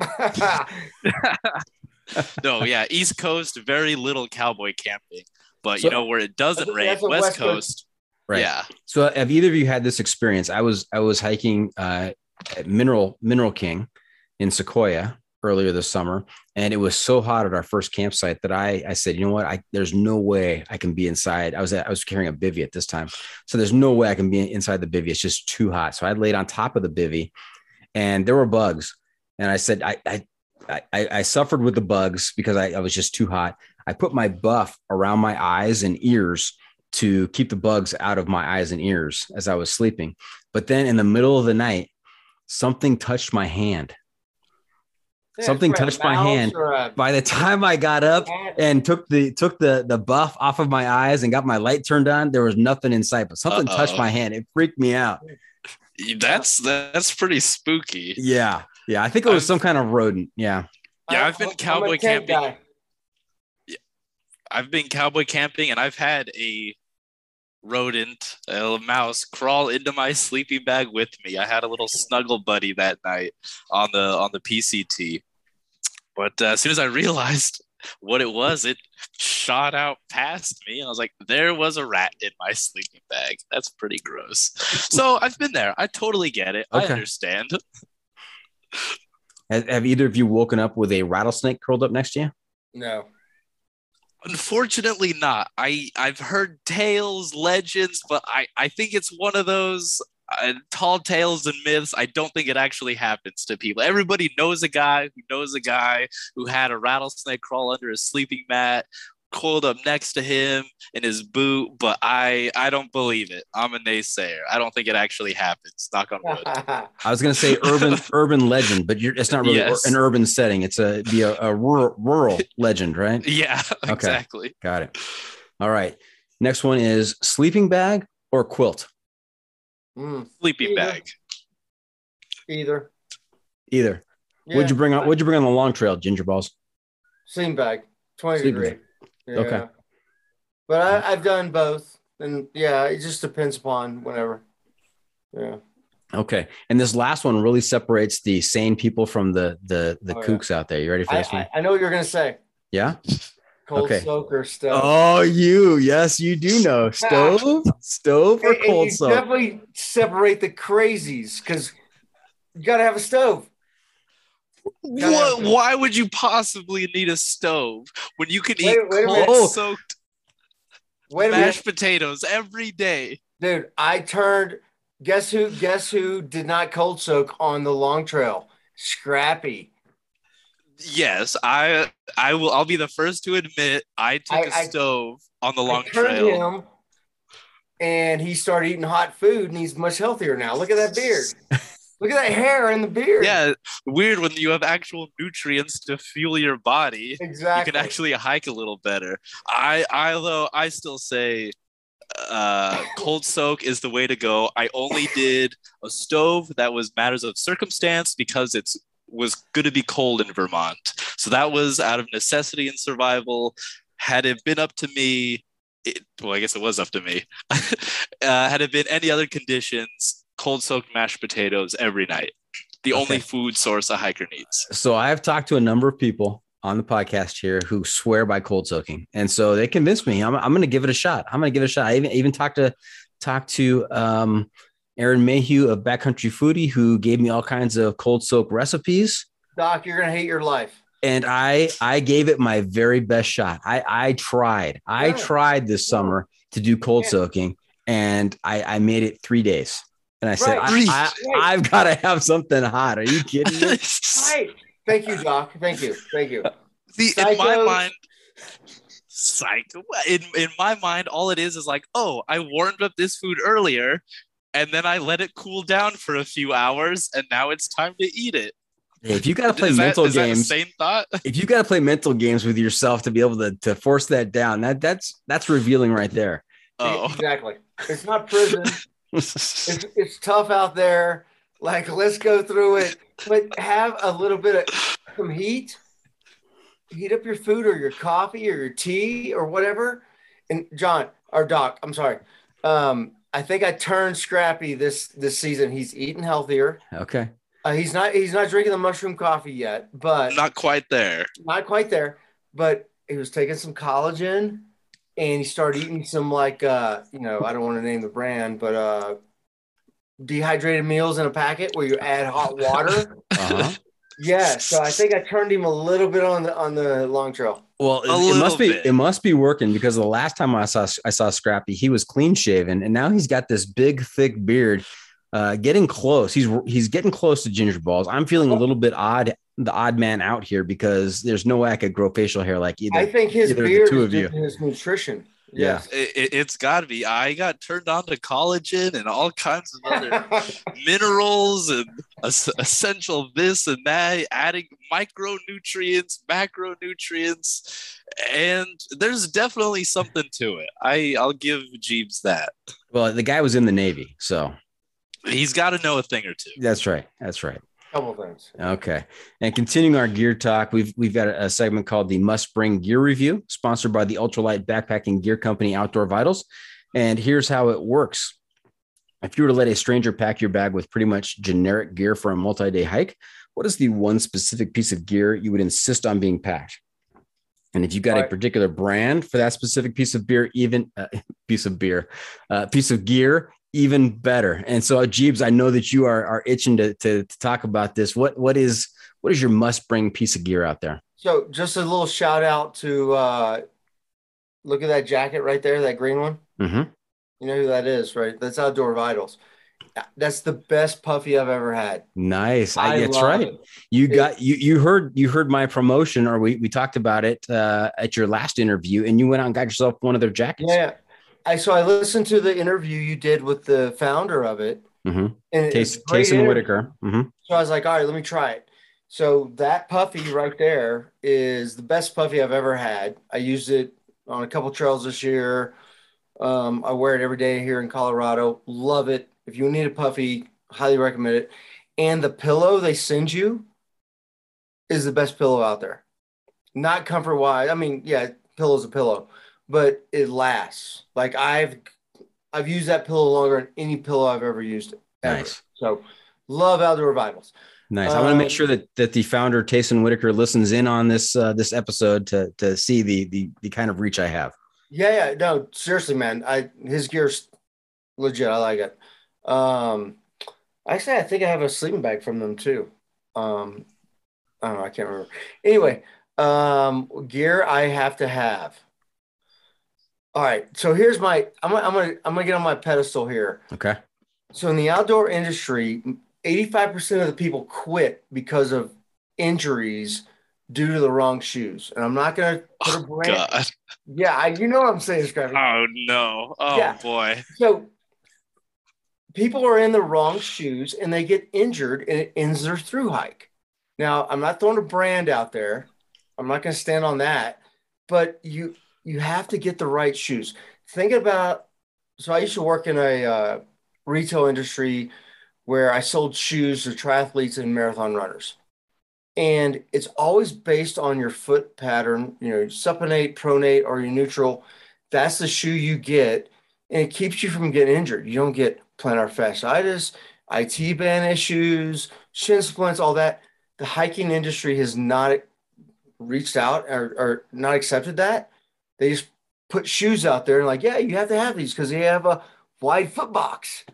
No, yeah. East Coast, very little cowboy camping. But So- you know where it doesn't rain, West, West Coast- Coast. Right. Yeah. So have either of you had this experience? I was I was hiking uh, at Mineral Mineral King in Sequoia earlier this summer, and it was so hot at our first campsite that I I said, you know what, I there's no way I can be inside. I was at, I was carrying a bivy at this time, so there's no way I can be inside the bivy. It's just too hot. So I laid on top of the bivy, and there were bugs, and I said I I. I, I suffered with the bugs because I, I was just too hot. I put my buff around my eyes and ears to keep the bugs out of my eyes and ears as I was sleeping. But then in the middle of the night, something touched my hand. Yeah, Something touched my hand. a By the time I got up and took the took the the buff off of my eyes and got my light turned on, there was nothing in sight, but something touched Uh-oh. my hand. It freaked me out. That's that's pretty spooky. Yeah. Yeah. I think it was I've- some kind of rodent. Yeah. Yeah, I'm- I've been I'm a cowboy tent camping. guy. I've been cowboy camping and I've had a rodent, a mouse, crawl into my sleeping bag with me. I had a little snuggle buddy that night on the on the PCT. But uh, as soon as I realized what it was, it shot out past me. And I was like, there was a rat in my sleeping bag. That's pretty gross. so I've been there. I totally get it. I understand. Have, either of you woken up with a rattlesnake curled up next to you? No. Unfortunately, not. I I've heard tales, legends, but I I think it's one of those uh, tall tales and myths. I don't think it actually happens to people. Everybody knows a guy who knows a guy who had a rattlesnake crawl under his sleeping mat. Coiled up next to him in his boot, but I I don't believe it. I'm a naysayer. I don't think it actually happens. Knock on wood. I was going to say urban urban legend, but you're, it's not really Yes. an urban setting. It's a be a, a rural, rural legend, right? yeah, exactly. Got it. All right. Next one is sleeping bag or quilt. Mm, Sleeping Yeah. bag. either. Either. Yeah. What'd you bring on? What'd you bring on the long trail, ginger ballz? Sleeping bag, 20 Sleeping degree. bag. Yeah. Okay. But I, I've done both. And yeah, it just depends upon whatever. Yeah. Okay. And this last one really separates the sane people from the the the Oh, yeah. kooks out there. You ready for I, this one? I, I know what you're going to say. yeah. Cold Okay. soaker stuff. Oh, you. Yes, you do know. Stove, stove, or And- and cold you soak. definitely separate the crazies because you got to have a stove. Gotta What? Why would you possibly need a stove when you can Wait- eat wait cold oh. soaked Wait minute. mashed potatoes every day? Dude, I turned. Guess who? Guess who did not cold soak on the long trail? Scrappy. Yes, I I will. I'll be the first to admit I took I- a I- stove on the long I turned trail. him, and he started eating hot food, and he's much healthier now. Look at that beard. Look at that hair and the beard. Yeah, weird when you have actual nutrients to fuel your body. exactly. You can actually hike a little better. I I though I still say uh cold soak is the way to go. I only did a stove that was matters of circumstance because it's was going to be cold in Vermont. So that was out of necessity and survival. Had it been up to me, it, well, I guess it was up to me. uh, had it been any other conditions, cold soaked mashed potatoes every night. The only food source a hiker needs. So I have talked to a number of people on the podcast here who swear by cold soaking, and so they convinced me. I'm, I'm going to give it a shot. I'm going to give it a shot. I even even talked to talked to um, Aaron Mayhew of Backcountry Foodie, who gave me all kinds of cold soak recipes, Doc, you're gonna hate your life. and I I gave it my very best shot. I I tried. I Yeah. tried this summer to do cold Yeah. soaking, and I I made it three days. And I said, Right. I, I, I've got to have something hot. Are you kidding me? Right. Thank you, Doc. Thank you. Thank you. See, in my mind, psycho. In in my mind, all it is is like, oh, I warmed up this food earlier, and then I let it cool down for a few hours, and now it's time to eat it. If you got to play Is that, mental is that games, same thought? if you got to play mental games with yourself to be able to, to force that down, that that's that's revealing right there. Oh, Exactly. It's not prison. It's, it's tough out there. Like, let's go through it, but have a little bit of some heat. Heat up your food or your coffee or your tea or whatever. And John or Doc, I'm sorry. Um, I think I turned Scrappy this this season. He's eating healthier. Okay. Uh, he's not he's not drinking the mushroom coffee yet, but not quite there. not quite there, but he was taking some collagen and he started eating some like uh you know, I don't want to name the brand, but uh dehydrated meals in a packet where you add hot water. Uh-huh. yeah, so I think I turned him a little bit on the on the long trail. Well, it, it little must be it must be working because the last time I saw I saw Scrappy, he was clean shaven, and now he's got this big thick beard, uh, getting close. He's he's getting close to ginger ballz. I'm feeling a little bit odd, the odd man out here because there's no way I could grow facial hair like either. I think his either the beard two is of you. his nutrition. Yeah. It, it, it's got to be. I got turned on to collagen and all kinds of other minerals and essential this and that, adding micronutrients, macronutrients, and there's definitely something to it. I I'll give Jeebs that. well, the guy was in the Navy, so He's got to know a thing or two. that's right. That's right. Couple things. Okay. And continuing our gear talk, we've we've got a, a segment called the Must Bring Gear Review, sponsored by the ultralight backpacking gear company Outdoor Vitals. And here's how it works. If you were to let a stranger pack your bag with pretty much generic gear for a multi-day hike, what is the one specific piece of gear you would insist on being packed? And if you got a particular brand for that specific piece of beer, even uh, piece of beer, uh, piece of gear, even better. And so, Jeebs, I know that you are are itching to, to to talk about this. What what is what is your must bring piece of gear out there? So just a little shout out to uh look at that jacket right there, that green one. Mm-hmm. You know who that is, right? That's Outdoor Vitals. That's the best puffy I've ever had. Nice. I, that's right. it. You It- got you you heard you heard my promotion or we we talked about it uh, at your last interview and you went out and got yourself one of their jackets. Yeah. I so I listened to the interview you did with the founder of it, Mhm. and it's Taste a great Taysom interview. Whitaker. Mhm. So I was like, all right, let me try it. So that puffy right there is the best puffy I've ever had. I used it on a couple trails this year. Um, I wear it every day here in Colorado. Love it. If you need a puffy, highly recommend it. And the pillow they send you is the best pillow out there. Not comfort wise. I mean, yeah, pillow's a pillow, but it lasts. Like I've I've used that pillow longer than any pillow I've ever used. Ever. Nice. So love outdoor revivals. Nice. I want to make Um, sure that that the founder Taysom Whitaker listens in on this uh, this episode to to see the the the kind of reach I have. Yeah, yeah, no, seriously, man. I his gear's legit. I like it. Um, actually, I think I have a sleeping bag from them too. Um, I don't know. I can't remember. Anyway, um, gear I have to have. All right, so here's my. I'm gonna, I'm gonna I'm gonna get on my pedestal here. Okay. So in the outdoor industry, 85% of the people quit because of injuries due to the wrong shoes. And I'm not gonna put a Oh, brand. God. Yeah, I, you know what I'm saying, Scrappy. Oh no. Oh Yeah. boy. So people are in the wrong shoes and they get injured and it ends their through hike. Now, I'm not throwing a brand out there. I'm not going to stand on that, but you you have to get the right shoes. Think about so I used to work in a uh, retail industry where I sold shoes to triathletes and marathon runners. And it's always based on your foot pattern, you know, supinate, pronate, or your neutral. That's the shoe you get and it keeps you from getting injured. You don't get plantar fasciitis, IT band issues, shin splints, all that. The hiking industry has not reached out or, or not accepted that. They just put shoes out there and like, yeah, you have to have these because they have a wide foot box.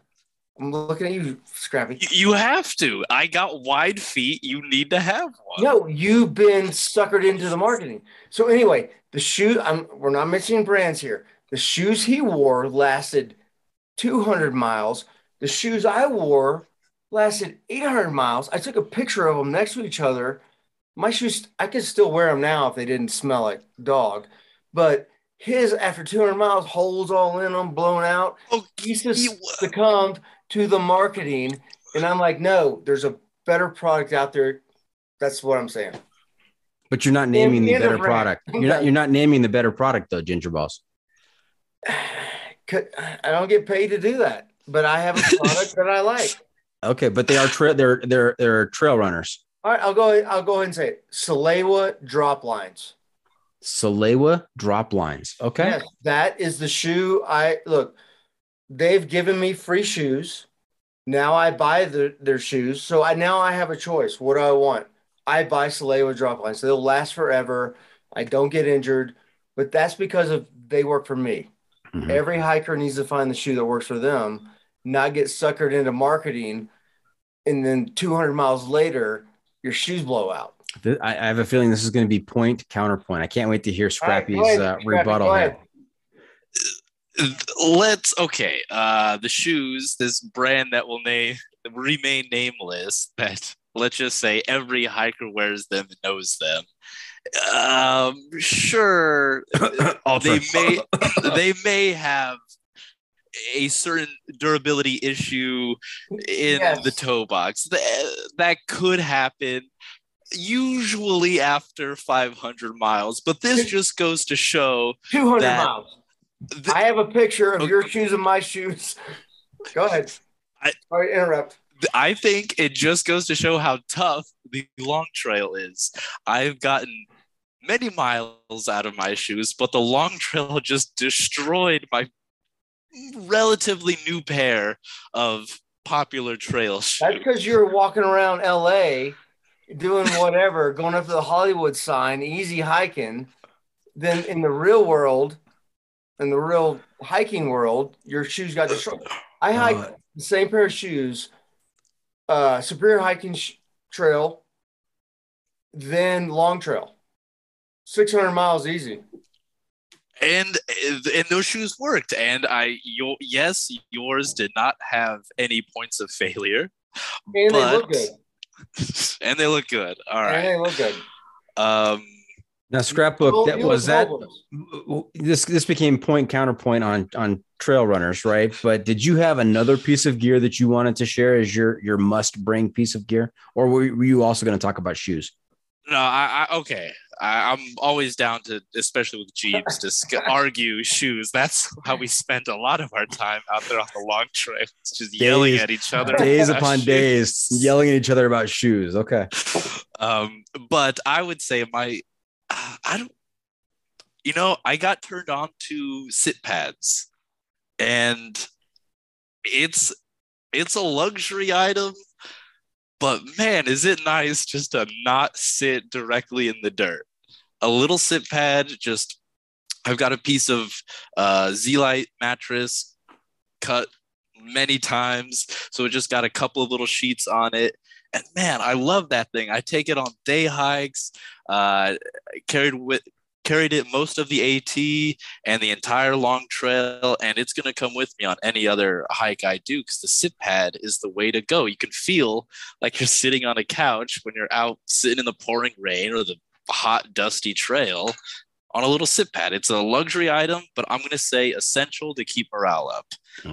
I'm looking at you, Scrappy. You, have to. I got wide feet. You need to have one. No, you've been suckered into the marketing. So anyway, the shoe. I'm. We're not mentioning brands here. The shoes he wore lasted 200 miles. The shoes I wore lasted 800 miles. I took a picture of them next to each other. My shoes, I could still wear them now if they didn't smell like dog. But his, after 200 miles, holes all in them, blown out. Oh, He's just you- succumbed to the marketing. And I'm like, no, there's a better product out there. That's what I'm saying. But you're not naming the and a better brand. product. You're not you're not naming the better product though, Ginger Ballz. I don't get paid to do that, but I have a product that I like. Okay, but they are trail they're they're they're trail runners. All right, I'll go. I'll go ahead and say it. Salewa drop lines. Salewa drop lines. Okay. Yes, that is the shoe. I look. They've given me free shoes. Now I buy the, their shoes. So I now I have a choice. What do I want? I buy Salewa drop lines. They'll last forever. I don't get injured, but that's because of they work for me. Mhm. Every hiker needs to find the shoe that works for them, not get suckered into marketing, and then 200 miles later, your shoes blow out. Th- I, I have a feeling this is going to be point counterpoint. I can't wait to hear Scrappy's go ahead, uh, Scrappy, rebuttal go here. let's okay uh the shoes this brand that will name remain nameless that let's just say every hiker wears them and knows them um sure they may they may have a certain durability issue in Yes. the toe box Th- that could happen usually after 500 miles but this just goes to show 200 That- miles. th- I have a picture of Okay. your shoes and my shoes. Go ahead. I- Sorry interrupt. I think it just goes to show how tough the long trail is. I've gotten many miles out of my shoes, but the long trail just destroyed my relatively new pair of popular trail shoes. That's because you're walking around LA doing whatever, going up to the Hollywood sign, easy hiking. Then in the real world, in the real hiking world, your shoes got destroyed. I hiked Uh, the same pair of shoes, uh, Superior Hiking sh- Trail, then Long Trail. 600 miles easy. and and those shoes worked. And I, your yes, yours did not have any points of failure, And but they look good. and they look good. All right, And they look good. Um, Now, scrapbook. Well, That was that. hopeless. This this became point counterpoint on on trail runners, right? But did you have another piece of gear that you wanted to share as your your must bring piece of gear, or were, were you also going to talk about shoes? no, I, I okay. I, I'm always down to, especially with Jeebs, to sc- argue shoes. That's how we spent a lot of our time out there on the long trails, just yelling at each other. Days upon shoes. days, yelling at each other about shoes. Okay. Um, but I would say my, I don't, you know, I got turned on to sit pads, and it's it's a luxury item, but man, is it nice just to not sit directly in the dirt. A little sit pad, just I've got a piece of uh, Z-Lite mattress cut many times, so it just got a couple of little sheets on it and man, I love that thing. I take it on day hikes. Uh, carried with carried it most of the AT and the entire long trail, and it's gonna come with me on any other hike I do because the sit pad is the way to go. You can feel like you're sitting on a couch when you're out sitting in the pouring rain or the hot, dusty trail on a little sit pad. It's a luxury item, but I'm gonna say essential to keep morale up.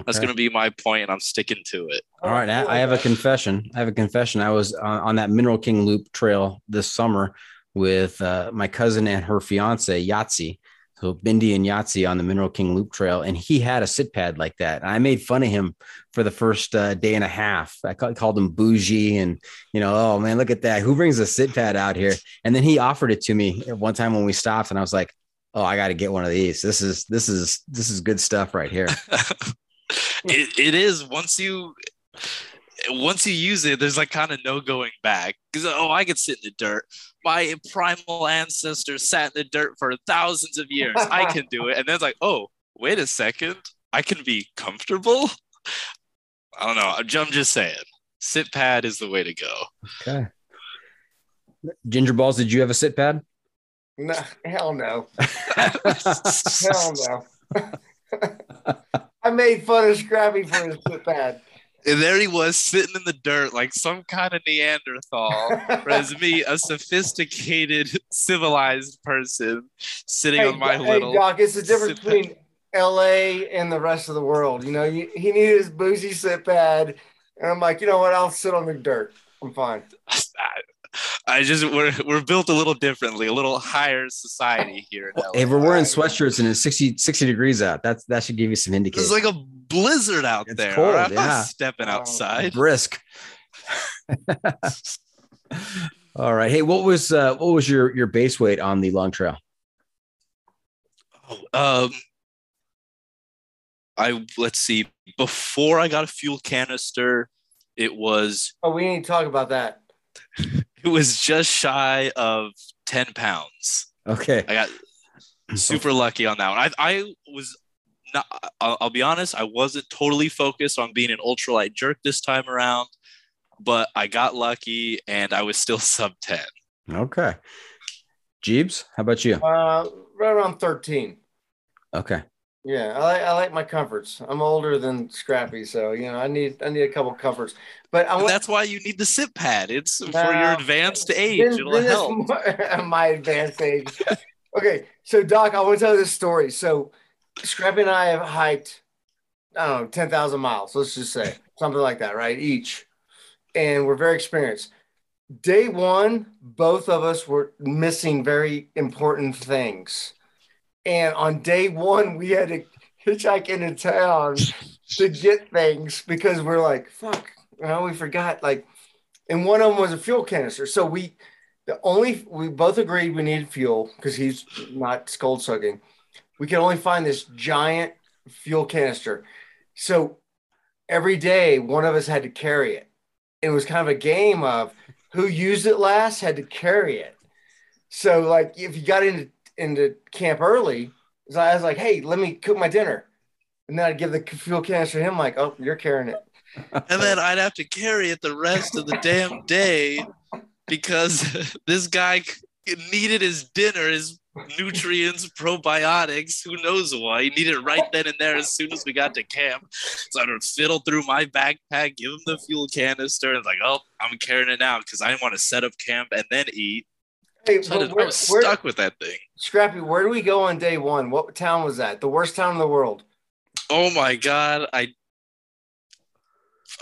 That's gonna be my point, and I'm sticking to it. All right, I, have a confession. I have a confession. I was on, on that Mineral King Loop trail this summer with uh, my cousin and her fiance Yahtzee. So Bindi and Yahtzee on the Mineral King Loop Trail, and he had a sit pad like that. And I made fun of him for the first uh, day and a half. I ca- called him bougie, and you know, oh man, look at that. Who brings a sit pad out here? And then he offered it to me one time when we stopped, and I was like, oh, I got to get one of these. This is this is this is good stuff right here. it, it is once you once you use it there's like kind of no going back because oh i could sit in the dirt my primal ancestors sat in the dirt for thousands of years i can do it and then it's like oh wait a second i can be comfortable i don't know i'm I'm just saying sit pad is the way to go Okay. Ginger ballz, did you have a sit pad? No, hell no. Hell no. I made fun of Scrappy for his sit pad. And there he was sitting in the dirt like some kind of neanderthal whereas me a sophisticated civilized person sitting hey, on my hey, little Doc, it's the difference between LA and the rest of the world. You know, you, he needed his boozy sit pad, and I'm like, you know what? I'll sit on the dirt. I'm fine. I just we're we're built a little differently, a little higher society here in LA. If we're wearing sweatshirts and it's 60, 60 degrees out, that's that should give you some indication. It's indication. like a blizzard out It's there. cold, I'm yeah. not stepping Oh. outside. brisk. All right. Hey, what was uh, what was your your base weight on the long trail? Um, I let's see. Before I got a fuel canister, it was Oh, we need to talk about that. It was just shy of ten pounds. Okay. I got super lucky on that one. I I was not. I'll, I'll be honest. I wasn't totally focused on being an ultralight jerk this time around, but I got lucky and I was still sub ten. Okay. Jeebs, how about you? Uh, right around 13. Okay. Yeah, I like I like my comforts. I'm older than Scrappy, so you know I need I need a couple comforts. But I want that's why you need the sit pad. It's for No. your advanced age. It'll help. more- my advanced age. okay, so Doc, I want to tell you this story. So Scrappy and I have hiked, I don't know, ten thousand miles. Let's just say something like that, right? Each, and we're very experienced. Day one, both of us were missing very important things, and on day one, we had to hitchhike into town to get things because we're like, fuck, you know, we forgot like, and one of them was a fuel canister. So we, the only we both agreed we needed fuel because he's not cold sucking. We could only find this giant fuel canister. So every day, one of us had to carry it. It was kind of a game of who used it last had to carry it. So like if you got into into camp early, so I was like, hey, let me cook my dinner. And then I'd give the fuel canister to him, like, oh, you're carrying it. and then I'd have to carry it the rest of the damn day because this guy needed his dinner, his nutrients, probiotics, who knows why. He needed it right then and there as soon as we got to camp. So I would fiddle through my backpack, give him the fuel canister, and like, oh, I'm carrying it now because I want to set up camp and then eat. Hey, So I, did- where- I was where- stuck with that thing. Scrappy, where do we go on day one? What town was that? The worst town in the world. Oh my god, I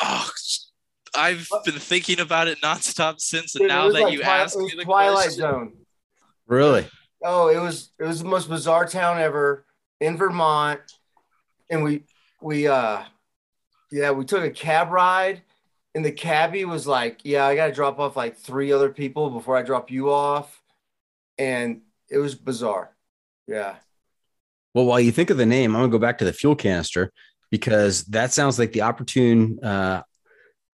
oh, I've been thinking about it nonstop since, and Dude, now that like you Twi- asked me was the Twilight question, Zone. Really? Oh, it was it was the most bizarre town ever in Vermont, and we we uh yeah we took a cab ride, and the cabbie was like, yeah, I got to drop off like three other people before I drop you off, and it was bizarre. Yeah, Well, while you think of the name, I'm gonna go back to the fuel canister because that sounds like the opportune uh,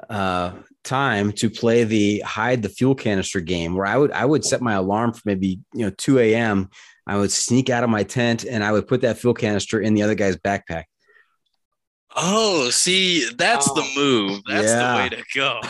uh, time to play the hide the fuel canister game. Where I would I would set my alarm for maybe you know 2 a.m. I would sneak out of my tent and I would put that fuel canister in the other guy's backpack. Oh, see, that's the Oh. move. That's Yeah. the way to go.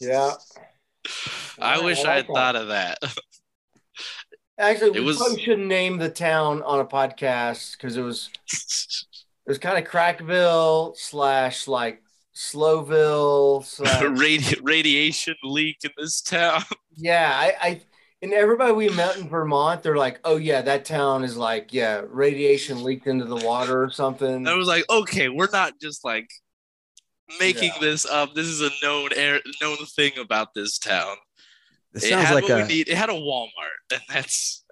yeah. I wish I had like that. thought of that. Actually, we was- probably shouldn't name the town on a podcast because it was it was kind of Crackville slash like Slowville slash Radi- radiation leak in this town. yeah. I, I and everybody we met in Vermont, they're like, oh yeah, that town is like yeah, radiation leaked into the water or something. I was like, okay, we're not just like making Yeah. this up. This is a known air, known thing about this town. It It sounds had like a need. It had a Walmart, and that's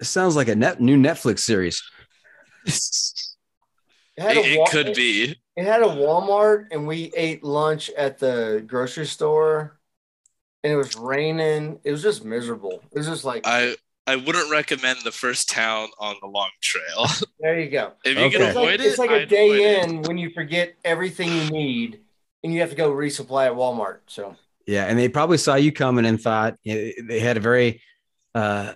it sounds like a net, new Netflix series. it, had a it, it could be. It had a Walmart, and we ate lunch at the grocery store, and it was raining. It was just miserable. It was just like I I wouldn't recommend the first town on the long trail. there you go. if you Okay. can It's like, it, it's like a I'd day avoid it. in when you forget everything you need and you have to go resupply at Walmart. So Yeah, and they probably saw you coming and thought they had a very uh,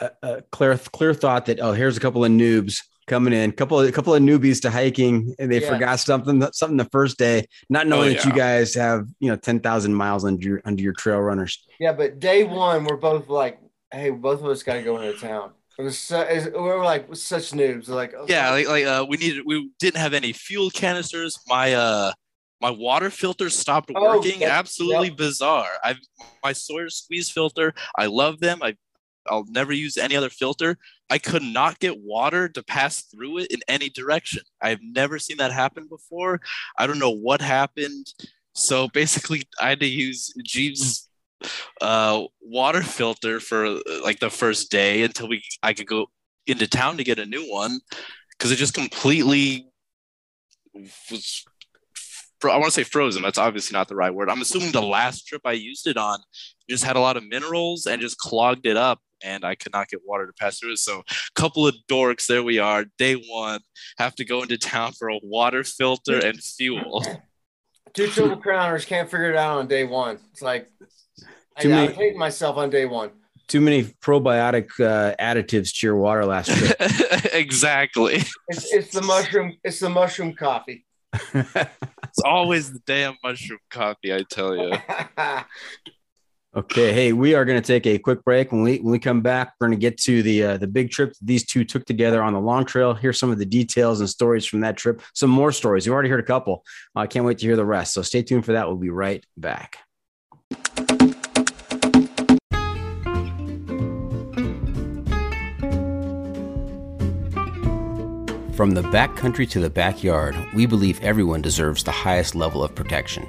a, a clear clear thought that oh, here's a couple of noobs coming in, couple a couple of newbies to hiking, and they Yeah. forgot something something the first day, not knowing that you guys have you know ten thousand miles under your under your trail runners. yeah, but day one we're both like, hey, both of us got to go into town. It was so, it- we were like such noobs. Like okay. Yeah, like like uh, we needed. We didn't have any fuel canisters. My uh. My water filter stopped Oh, working. that- Absolutely bizarre. I've my Sawyer squeeze filter. I love them. I I'll never use any other filter. I could not get water to pass through it in any direction. I've never seen that happen before. I don't know what happened. So basically, I had to use Jeebs' uh, water filter for uh, like the first day until we I could go into town to get a new one because it just completely was. I want to say frozen. That's obviously not the right word. I'm assuming the last trip I used it on just had a lot of minerals and just clogged it up and I could not get water to pass through it. So a couple of dorks, there we are, day one, have to go into town for a water filter and fuel. two triple crowners can't figure it out on day one. It's like I, Too I many- hate myself on day one. Too many probiotic uh, additives to your water last trip. exactly. It's, it's the mushroom. It's the mushroom coffee. It's always the damn mushroom coffee, I tell you. Okay, hey, we are going to take a quick break. When we when we come back, we're going to get to the uh, the big trip these two took together on the long trail. Hear some of the details and stories from that trip. Some more stories. You've already heard a couple. I can't wait to hear the rest. So stay tuned for that. We'll be right back. From the backcountry to the backyard, we believe everyone deserves the highest level of protection.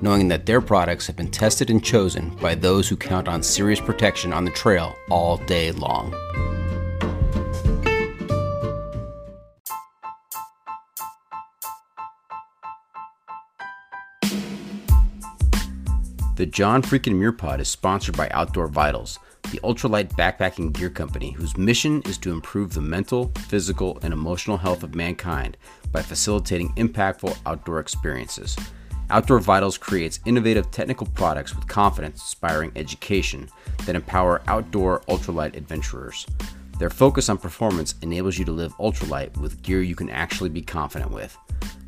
knowing that their products have been tested and chosen by those who count on serious protection on the trail all day long. The John Freakin' Muir Pod is sponsored by Outdoor Vitals, the Ultralight Backpacking Gear Company, whose mission is to improve the mental, physical, and emotional health of mankind by facilitating impactful outdoor experiences. Outdoor Vitals creates innovative technical products with confidence inspiring education that empower outdoor ultralight adventurers. Their focus on performance enables you to live ultralight with gear you can actually be confident with.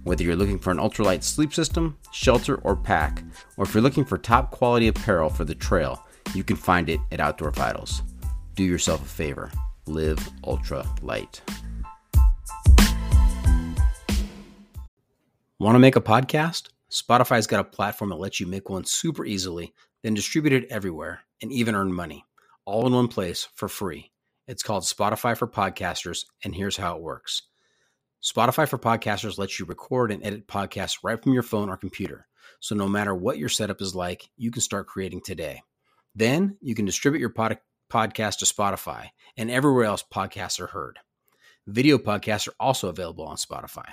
Whether you're looking for an ultralight sleep system, shelter, or pack, or if you're looking for top quality apparel for the trail, you can find it at Outdoor Vitals. Do yourself a favor live ultralight. Want to make a podcast? Spotify's got a platform that lets you make one super easily, then distribute it everywhere and even earn money, all in one place for free. It's called Spotify for Podcasters, and here's how it works Spotify for Podcasters lets you record and edit podcasts right from your phone or computer. So no matter what your setup is like, you can start creating today. Then you can distribute your pod- podcast to Spotify and everywhere else podcasts are heard. Video podcasts are also available on Spotify.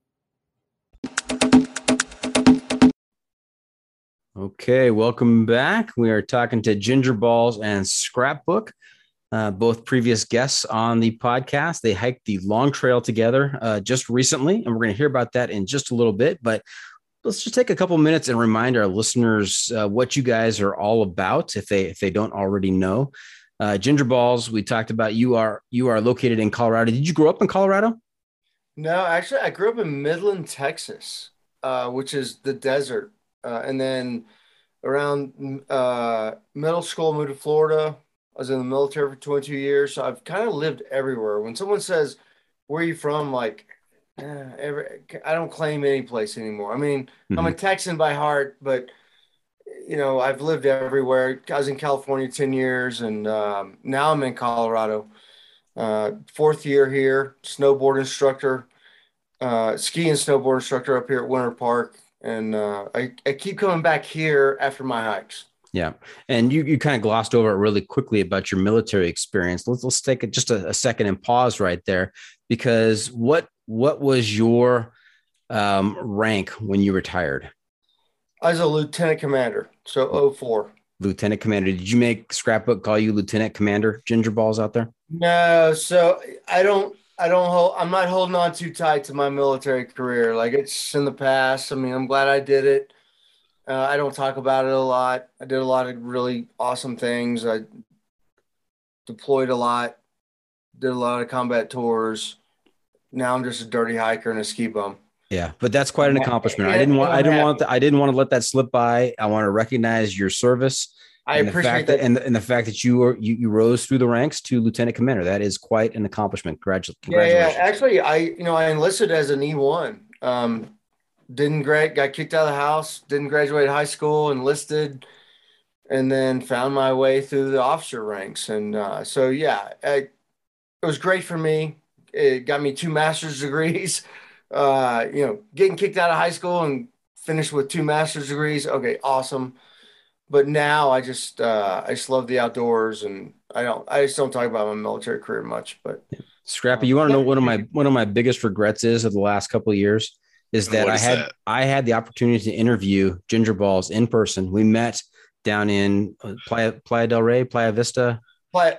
Okay, welcome back. We are talking to Ginger Ballz and Scrapbook, uh, both previous guests on the podcast. They hiked the long trail together uh, just recently, and we're going to hear about that in just a little bit. But let's just take a couple minutes and remind our listeners uh, what you guys are all about, if they if they don't already know. Uh, Ginger Ballz, we talked about. You are you are located in Colorado. Did you grow up in Colorado? No, actually, I grew up in Midland, Texas, uh, which is the desert, uh, and then around uh, middle school, moved to Florida. I was in the military for 22 years, so I've kind of lived everywhere. When someone says, "Where are you from?" like uh, every, I don't claim any place anymore. I mean, mm-hmm. I'm a Texan by heart, but you know, I've lived everywhere. I was in California 10 years and um, now I'm in Colorado. Uh, fourth year here, snowboard instructor, uh, ski and snowboard instructor up here at Winter Park. And uh, I, I keep coming back here after my hikes. Yeah. And you, you kind of glossed over it really quickly about your military experience. Let's, let's take just a, a second and pause right there because what what was your um, rank when you retired? I was a lieutenant commander, so 04. Lieutenant commander. Did you make scrapbook call you lieutenant commander? Ginger ballz out there? No, so I don't. I don't hold. I'm not holding on too tight to my military career. Like it's in the past. I mean, I'm glad I did it. Uh, I don't talk about it a lot. I did a lot of really awesome things. I deployed a lot. Did a lot of combat tours now I'm just a dirty hiker and a ski bum. Yeah, but that's quite an accomplishment. I didn't want I didn't want I didn't want to let that slip by. I want to recognize your service. I and appreciate that, that and, the, and the fact that you were you, you rose through the ranks to lieutenant commander. That is quite an accomplishment. Congratulations. Yeah, yeah. Actually, I you know I enlisted as an E one. Um, didn't grad got kicked out of the house. Didn't graduate high school. Enlisted, and then found my way through the officer ranks. And uh, so yeah, I, it was great for me it got me two master's degrees. Uh, you know, getting kicked out of high school and finished with two master's degrees. Okay, awesome. But now I just uh, I just love the outdoors, and I don't I just don't talk about my military career much. But Scrappy, you want to know one of my one of my biggest regrets is of the last couple of years is that I had that? I had the opportunity to interview Ginger Ballz in person. We met down in uh, Playa, Playa del Rey, Playa Vista. Playa,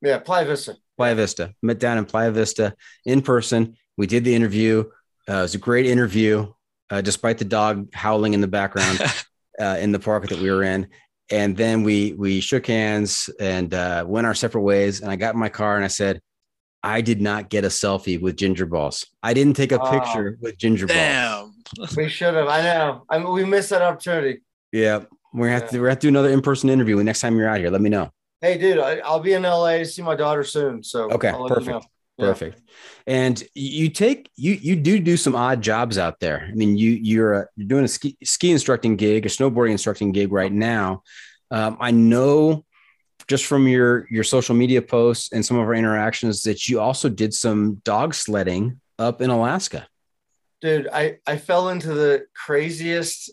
yeah, Playa Vista. Playa Vista. Met down in Playa Vista in person. We did the interview. Uh, it was a great interview, uh, despite the dog howling in the background uh, in the park that we were in. And then we we shook hands and uh, went our separate ways. And I got in my car and I said, I did not get a selfie with Ginger Ballz. I didn't take a picture with Ginger Ballz. we should have. I know. I mean, we missed that opportunity. Yeah, we're gonna have to we're gonna have to do another in person interview. The next time you're out here, let me know. Hey, dude, I, will be in LA to see my daughter soon. So okay, perfect. You know. Yeah. Perfect. And you take you you do do some odd jobs out there. I mean, you you're a, you're doing a ski, ski instructing gig, a snowboarding instructing gig right now. Um, I know just from your your social media posts and some of our interactions that you also did some dog sledding up in Alaska. Dude, I I fell into the craziest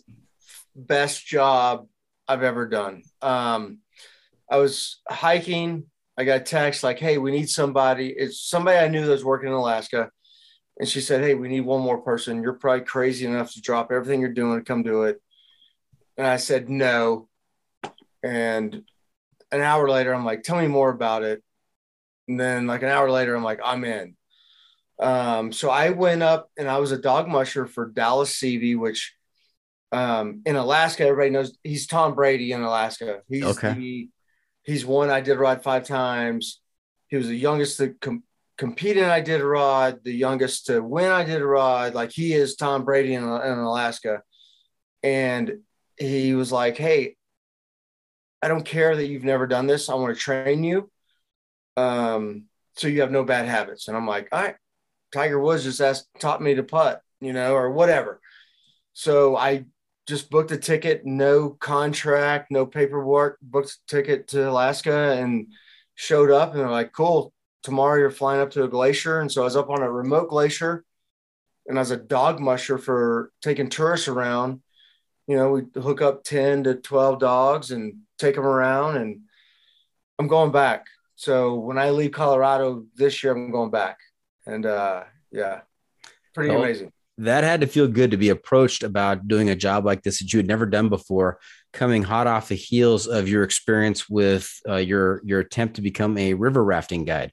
best job I've ever done. Um I was hiking, I got a text like, "Hey, we need somebody." It's somebody I knew that was working in Alaska. And she said, Hey, we need one more person. You're probably crazy enough to drop everything you're doing to come do it. And I said, No. And an hour later, I'm like, Tell me more about it. And then, like, an hour later, I'm like, I'm in. Um, so I went up and I was a dog musher for Dallas Seavey, which um, in Alaska, everybody knows he's Tom Brady in Alaska. He's Okay. the, he's won Iditarod five times. He was the youngest to com- compete in Iditarod, the youngest to win Iditarod. Like he is Tom Brady in, in Alaska. And he was like, Hey, I don't care that you've never done this. I want to train you. Um, so you have no bad habits. And I'm like, all right, Tiger Woods just asked, taught me to putt, you know, or whatever. So I just booked a ticket, no contract, no paperwork, booked a ticket to Alaska and showed up and they're like, cool, tomorrow you're flying up to a glacier. And so I was up on a remote glacier and I was a dog musher for taking tourists around. You know, we hook up 10 to 12 dogs and take them around and I'm going back. So when I leave Colorado this year, I'm going back. And uh yeah, pretty Oh. amazing. That had to feel good to be approached about doing a job like this that you had never done before, coming hot off the heels of your experience with uh, your your attempt to become a river rafting guide.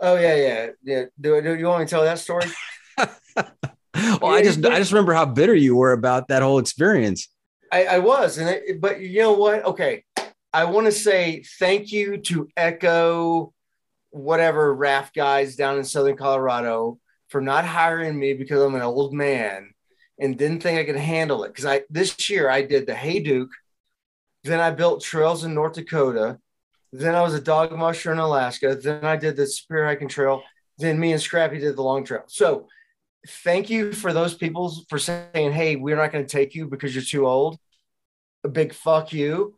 Oh yeah, yeah, yeah. Do, do you want me to tell that story? well, I just I just remember how bitter you were about that whole experience. I, I was, and but you know what? Okay, I want to say thank you to Echo, whatever raft guys down in Southern Colorado for not hiring me because I'm an old man and didn't think I could handle it. Because I this year I did the Hayduke, then I built trails in North Dakota, then I was a dog musher in Alaska, then I did the Superior Hiking Trail, then me and Scrappy did the Long Trail. So thank you for those people for saying, "Hey, we're not going to take you because you're too old." A big fuck you.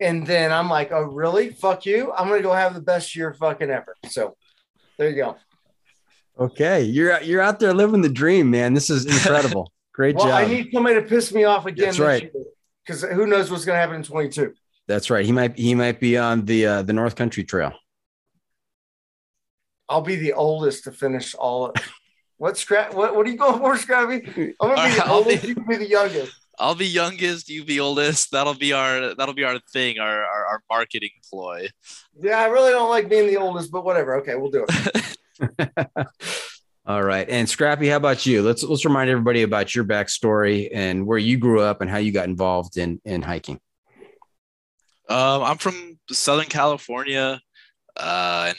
And then I'm like, "Oh, really? Fuck you! I'm going to go have the best year fucking ever." So there you go. Okay, you're you're out there living the dream, man. This is incredible. Great Well, job. I need somebody to piss me off again. That's right. Because who knows what's going to happen in 22? That's right. He might he might be on the uh, the North Country Trail. I'll be the oldest to finish all. Of, what scrap? What What are you going for, Scrappy? I'm going to be the I'll be- You can be the youngest. I'll be youngest, you be oldest. That'll be our that'll be our thing, our our, our marketing ploy. Yeah, I really don't like being the oldest, but whatever. Okay, we'll do it. All right. And Scrappy, how about you? Let's let's remind everybody about your backstory and where you grew up and how you got involved in in hiking. Um, I'm from Southern California, uh, and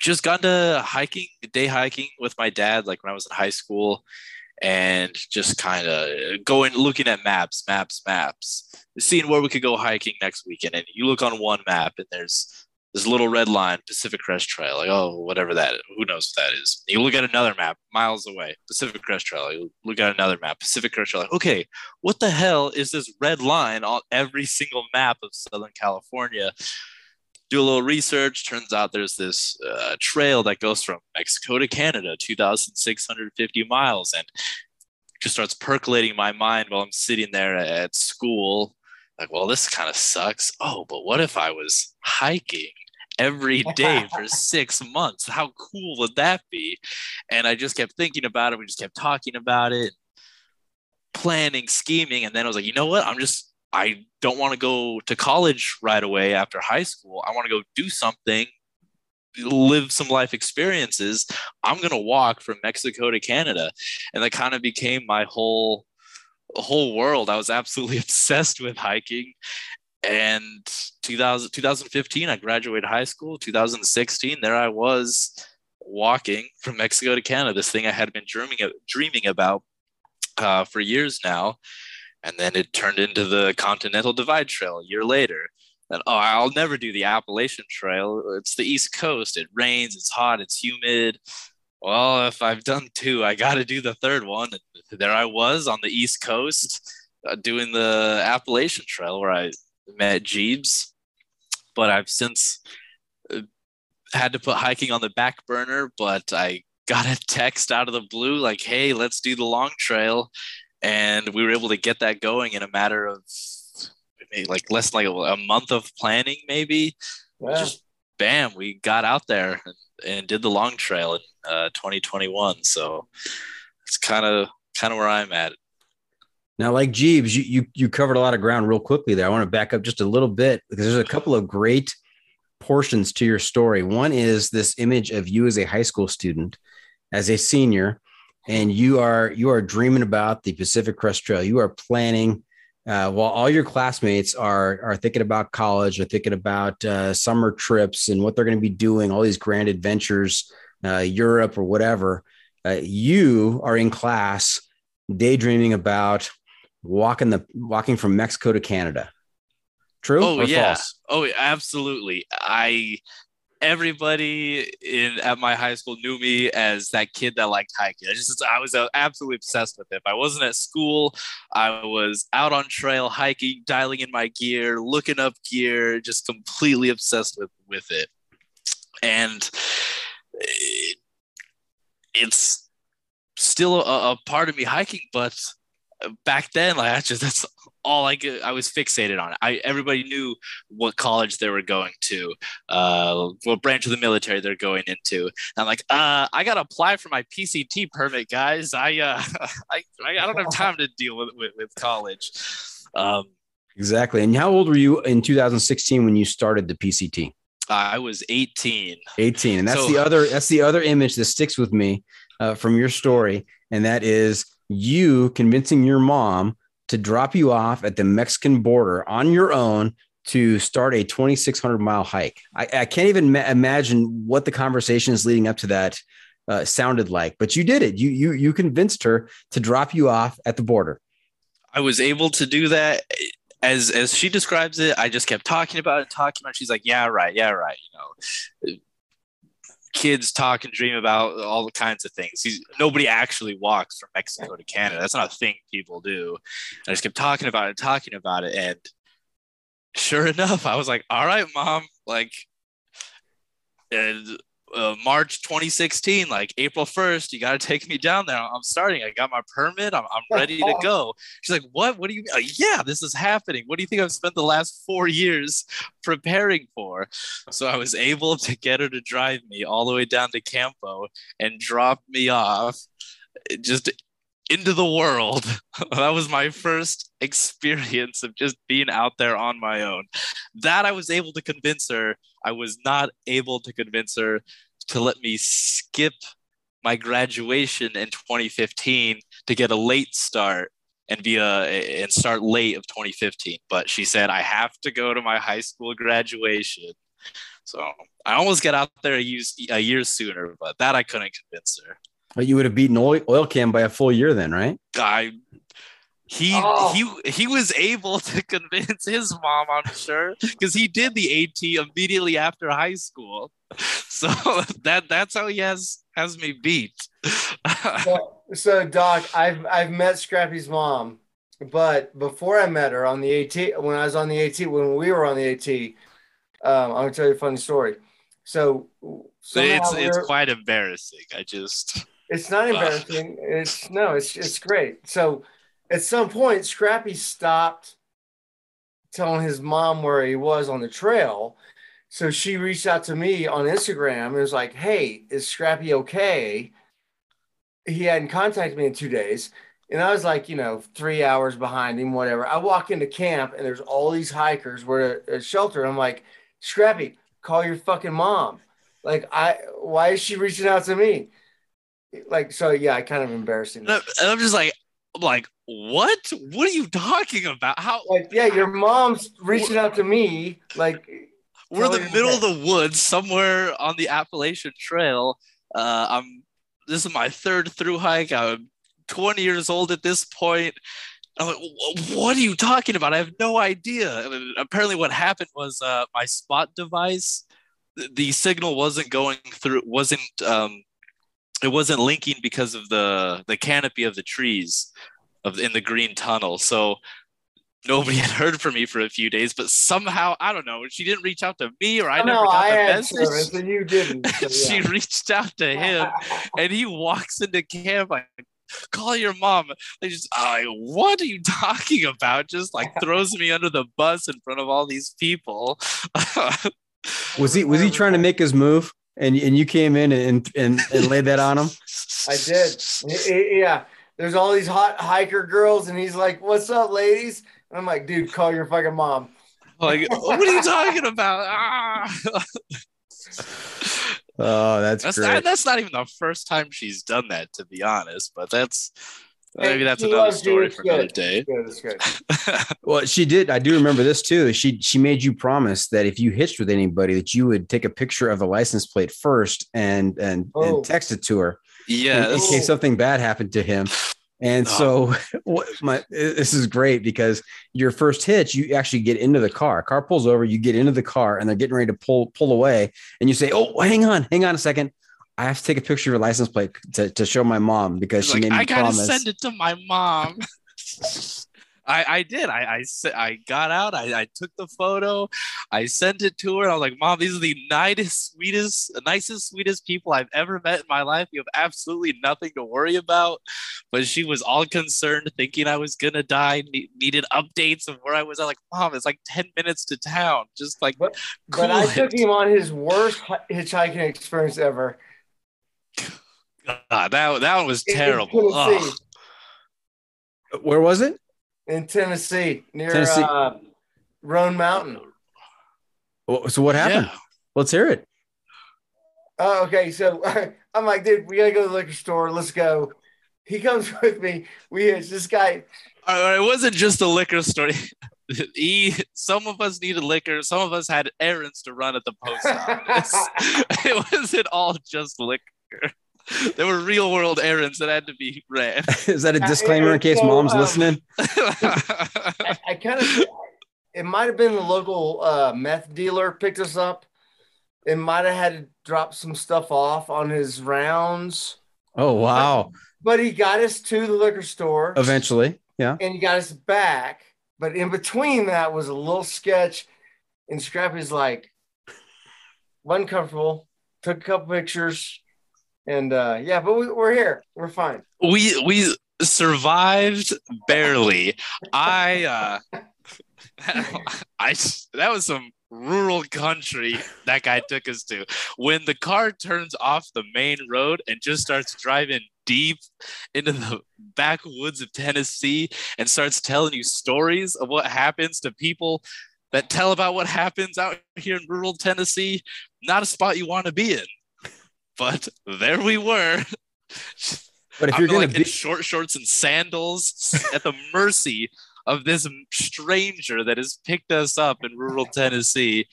just got into hiking, day hiking with my dad, like when I was in high school, and just kind of going, looking at maps, maps, maps, seeing where we could go hiking next weekend. And you look on one map, and there's this little red line, Pacific Crest Trail, like oh, whatever that, who knows what that is. You look at another map, miles away, Pacific Crest Trail. You look at another map, Pacific Crest Trail. Like, okay, what the hell is this red line on every single map of Southern California? Do a little research. Turns out there's this uh, trail that goes from Mexico to Canada, 2,650 miles, and just starts percolating my mind while I'm sitting there at school. Like, well, this kind of sucks. Oh, but what if I was hiking every day for six months? How cool would that be? And I just kept thinking about it. We just kept talking about it planning, scheming, and then I was like, you know what? I'm just I don't want to go to college right away after high school. I want to go do something, live some life experiences. I'm gonna walk from Mexico to Canada, and that kind of became my whole whole world. I was absolutely obsessed with hiking. And 2000, 2015, I graduated high school. 2016, there I was walking from Mexico to Canada. This thing I had been dreaming dreaming about uh, for years now. And then it turned into the Continental Divide Trail a year later. And oh, I'll never do the Appalachian Trail. It's the East Coast. It rains, it's hot, it's humid. Well, if I've done two, I got to do the third one. And there I was on the East Coast uh, doing the Appalachian Trail where I met Jeebs. but I've since uh, had to put hiking on the back burner. But I got a text out of the blue like, "Hey, let's do the long trail," and we were able to get that going in a matter of maybe like less than like a, a month of planning, maybe. Yeah. Just bam, we got out there and, and did the long trail in uh, 2021. So it's kind of kind of where I'm at. Now, like Jeebs, you, you you covered a lot of ground real quickly there. I want to back up just a little bit because there's a couple of great portions to your story. One is this image of you as a high school student, as a senior, and you are you are dreaming about the Pacific Crest Trail. You are planning uh, while all your classmates are are thinking about college, are thinking about uh, summer trips and what they're going to be doing, all these grand adventures, uh, Europe or whatever. Uh, you are in class daydreaming about walking the walking from Mexico to Canada. True? Oh or yeah. false? Oh, absolutely. I everybody in at my high school knew me as that kid that liked hiking. I just I was uh, absolutely obsessed with it. If I wasn't at school, I was out on trail hiking, dialing in my gear, looking up gear, just completely obsessed with with it. And it, it's still a, a part of me hiking, but back then, like I just that's all I could, I was fixated on it. I everybody knew what college they were going to, uh, what branch of the military they're going into. And I'm like, uh, I gotta apply for my PCT permit, guys. I uh, I I don't have time to deal with with, with college. Um, Exactly. And how old were you in 2016 when you started the PCT? I was 18. 18. And that's So- the other that's the other image that sticks with me uh, from your story, and that is you convincing your mom to drop you off at the Mexican border on your own to start a 2,600 mile hike. I, I can't even ma- imagine what the conversations leading up to that uh, sounded like, but you did it. You you you convinced her to drop you off at the border. I was able to do that as as she describes it. I just kept talking about it, talking about. It. She's like, "Yeah, right, yeah, right." You know, kids talk and dream about all the kinds of things. He's, nobody actually walks from Mexico to Canada. That's not a thing people do. I just kept talking about it, talking about it, and sure enough, I was like, "All right, mom." Like, and uh, March 2016, like April 1st, you got to take me down there. I'm starting. I got my permit. I'm, I'm ready to go. She's like, What? What do you mean? Like, yeah, this is happening. What do you think I've spent the last four years preparing for? So I was able to get her to drive me all the way down to Campo and drop me off just into the world. that was my first experience of just being out there on my own. That I was able to convince her. I was not able to convince her to let me skip my graduation in 2015 to get a late start and be a and start late of 2015 but she said i have to go to my high school graduation so i almost got out there a year, a year sooner but that i couldn't convince her But you would have beaten oil, oil cam by a full year then, right? I he Oh. he he was able to convince his mom, I'm sure, because he did the AT immediately after high school. So that that's how he has has me beat. so, so, Doc, I've I've met Scrappy's mom, but before I met her on the AT, when I was on the AT, when we were on the AT, um, I'm gonna tell you a funny story. So, So it's it's we're- quite embarrassing. I just It's not embarrassing. It's no, it's it's great. So at some point, Scrappy stopped telling his mom where he was on the trail. So she reached out to me on Instagram and was like, Hey, is Scrappy okay? He hadn't contacted me in two days. And I was like, you know, three hours behind him, whatever. I walk into camp and there's all these hikers. We're at a shelter. I'm like, Scrappy, call your fucking mom. Like, I why is she reaching out to me? Like so yeah i kind of embarrassing and I'm, and I'm just like I'm like what? What are you talking about? How like yeah your mom's reaching out to me like we're in the middle of the woods somewhere on the Appalachian Trail. Uh, I'm this is my third through hike. I'm 20 years old at this point. I'm like, what are you talking about? I have no idea. And apparently, what happened was uh, my spot device, the signal wasn't going through, wasn't um, it wasn't linking because of the the canopy of the trees of in the green tunnel. So nobody had heard from me for a few days, but somehow I don't know. She didn't reach out to me, or I Oh, never no, got I the had message. service and you didn't. so she reached out to him, and he walks into camp like. Call your mom. They just, I, what are you talking about? Just like throws me under the bus in front of all these people. Was he was he trying to make his move? And and you came in and and, and laid that on him? I did. Y- y- Yeah. There's all these hot hiker girls, and he's like, "What's up, ladies?" And I'm like, "Dude, call your fucking mom." like, what are you talking about? Ah. Oh, that's, That's great. not, that's not even the first time she's done that, to be honest. But that's maybe Hey, that's she another story it's for another good. day. Good, it's good. Well, she did. I do remember this too. She she made you promise that if you hitched with anybody, that you would take a picture of the license plate first and and, Oh. and text it to her in, in case something bad happened to him. And oh. so, what my this is great because your first hitch, you actually get into the car. Car pulls over, you get into the car, and they're getting ready to pull pull away, and you say, "Oh, hang on, hang on a second. I have to take a picture of your license plate to, to show my mom because She's she like, made me I gotta promise." send it to my mom. I, I did. I, I, I got out. I, I took the photo. I sent it to her. I was like, "Mom, these are the nicest, sweetest, nicest, sweetest people I've ever met in my life. You have absolutely nothing to worry about." But she was all concerned, thinking I was gonna die. Ne- needed updates of where I was. I'm like, "Mom, it's like ten minutes to town. Just like But cool I took him on his worst hitchhiking experience ever. God, that that one was in- in terrible. Tennessee. Where was it? in Tennessee near Tennessee. Uh, Roan Mountain. So what happened? Yeah. Let's hear it. Oh, okay. So I'm like, dude, we gotta go to the liquor store. Let's go. He comes with me. We hitch this guy. All right, it wasn't just a liquor store. He, some of us needed liquor. Some of us had errands to run at the post office. it wasn't all just liquor. There were real world errands that had to be ran. Is that a disclaimer in case so, mom's um, listening? I, I kind of. It might have been the local uh, meth dealer picked us up. It might have had to drop some stuff off on his rounds, Oh wow! but he got us to the liquor store. Eventually, yeah. and he got us back. But in between that was a little sketch, and Scrappy's like, wasn't comfortable. Took a couple pictures, and uh, yeah, but we, we're here. We're fine. we we survived barely. I uh I that was some rural country that guy took us to. When the car turns off the main road and just starts driving deep into the backwoods of Tennessee and starts telling you stories of what happens to people that tell about what happens out here in rural Tennessee, not a spot you want to be in. But there we were. But if I'm you're gonna like be, in short shorts and sandals at the mercy of this stranger that has picked us up in rural Tennessee.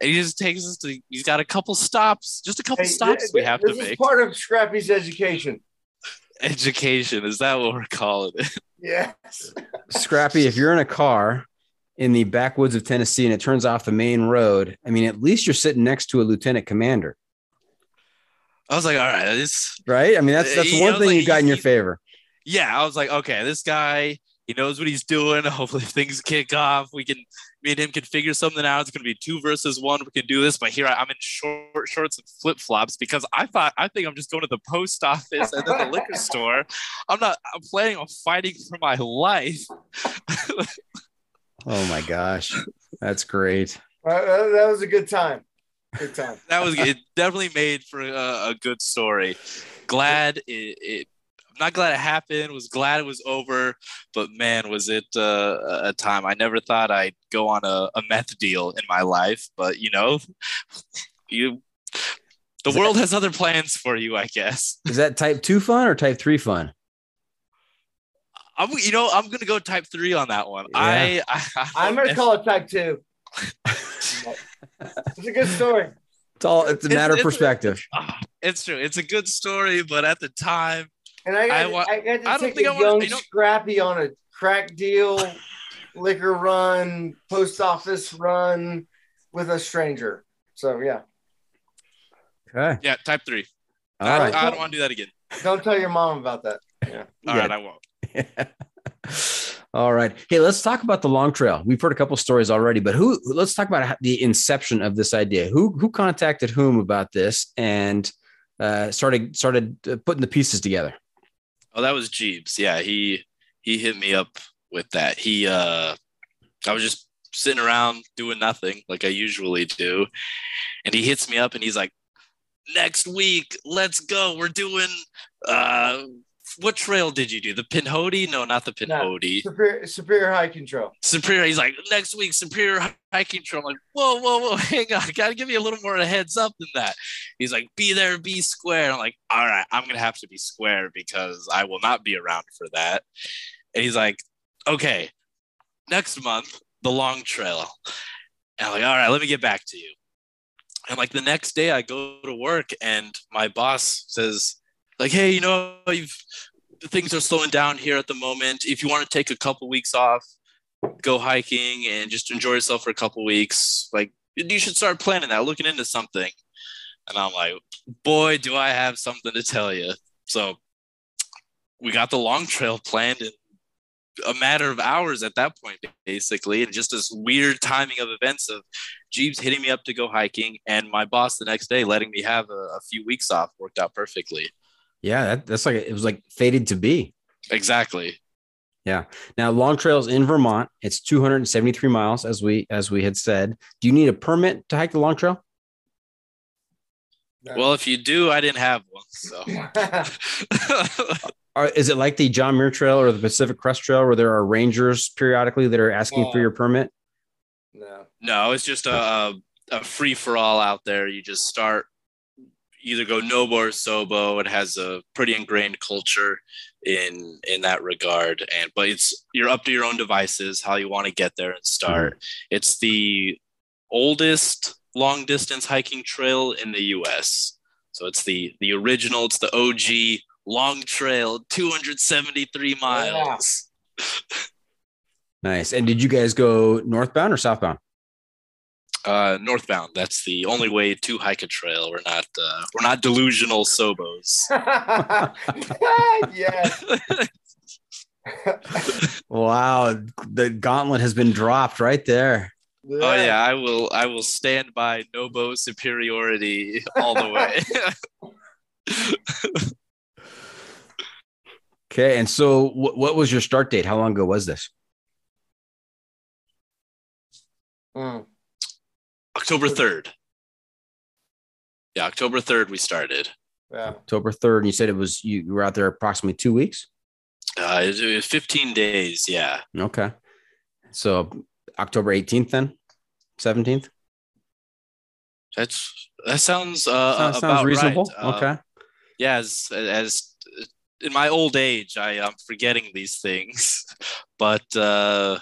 And he just takes us to, he's got a couple stops, just a couple Hey, stops th- we have this to is make. part of Scrappy's education. Education, is that what we're calling it? Yes. Scrappy, if you're in a car in the backwoods of Tennessee and it turns off the main road, I mean, at least you're sitting next to a lieutenant commander, I was like, all right, this, right? I mean, that's that's one thing like, you got in your he- favor. yeah, I was like, okay, this guy, he knows what he's doing. Hopefully, if things kick off, we can, me and him can figure something out. It's going to be two versus one. We can do this. But here I, I'm in short shorts and flip flops because I thought, I think I'm just going to the post office and then the liquor store. I'm not, I'm planning on fighting for my life. Oh my gosh, that's great. Uh, that that was a good time. Good time. That was, it definitely made for a, a good story. Glad it, it, I'm not glad it happened, was glad it was over, but man, was it uh, a time. I never thought I'd go on a, a meth deal in my life, but you know, you, the Is that- world has other plans for you, I guess. Is that type two fun or type three fun? I'm, you know, I'm gonna go type three on that one. I, I, I I'm gonna call it type two. It's a good story. It's all it's a It's- matter of perspective. Ah, it's true. It's a good story, but at the time, And I got, I I, got to I don't take think a I wanna- young you know- Scrappy on a crack deal, liquor run, post office run with a stranger. So yeah, Okay. yeah, type three. All I, right. don't, I don't want to do that again. don't tell your mom about that. Yeah. All Yeah. right, I won't. All right. Hey, let's talk about the long trail. We've heard a couple stories already, but who? Let's talk about the inception of this idea. Who who contacted whom about this and uh, started started uh, putting the pieces together? Oh, that was Jeebs. Yeah, he he hit me up with that. He uh, I was just sitting around doing nothing like I usually do, and he hits me up and he's like, "Next week, let's go. We're doing uh." What trail did you do? The Pinhoti? No, not the Pinhoti. No, Superior, Superior Hiking Trail. Superior. He's like next week, Superior Hiking Trail. I'm like, whoa, whoa, whoa, hang on, gotta give you a little more of a heads up than that. He's like, be there, be square. I'm like, all right, I'm gonna have to be square because I will not be around for that. And he's like, okay, next month, the long trail. And I'm like, all right, let me get back to you. And like the next day, I go to work and my boss says, like, hey, you know, you've things are slowing down here at the moment. If you want to take a couple weeks off, go hiking and just enjoy yourself for a couple weeks, like you should start planning that, looking into something. And I'm like, boy, do I have something to tell you. So we got the long trail planned in a matter of hours at that point, basically. And just this weird timing of events of Jeebs hitting me up to go hiking and my boss the next day letting me have a, a few weeks off worked out perfectly. Yeah, that, that's like it was like fated to be. Exactly. Yeah. Now, Long Trail's in Vermont. It's 273 miles, as we as we had said. Do you need a permit to hike the Long Trail? Well, if you do, I didn't have one. So, are, is it like the John Muir Trail or the Pacific Crest Trail, where there are rangers periodically that are asking for your permit? No, no, it's just a a free for all out there. You just start either go Nobo or Sobo. It has a pretty ingrained culture in in that regard, and but it's you're up to your own devices how you want to get there and start. Mm-hmm. It's the oldest long distance hiking trail in the U.S. So it's the the original. It's the OG long trail, 273 miles. Yeah. nice. And did you guys go northbound or southbound? Uh, northbound. That's the only way to hike a trail. We're not uh, we're not delusional sobos. yes. wow, the gauntlet has been dropped right there. Yeah. Oh yeah, I will. I will stand by Nobo superiority all the way. okay, and so what, what was your start date? How long ago was this? Mm. October 3rd. Yeah, October 3rd we started. Yeah. October 3rd. And you said it was you were out there approximately two weeks? Uh, it was 15 days. Yeah. Okay. So October 18th then? 17th? That's that sounds uh sounds, sounds reasonable. Right. Okay. Uh, yeah, as as in my old age, I am forgetting these things, but uh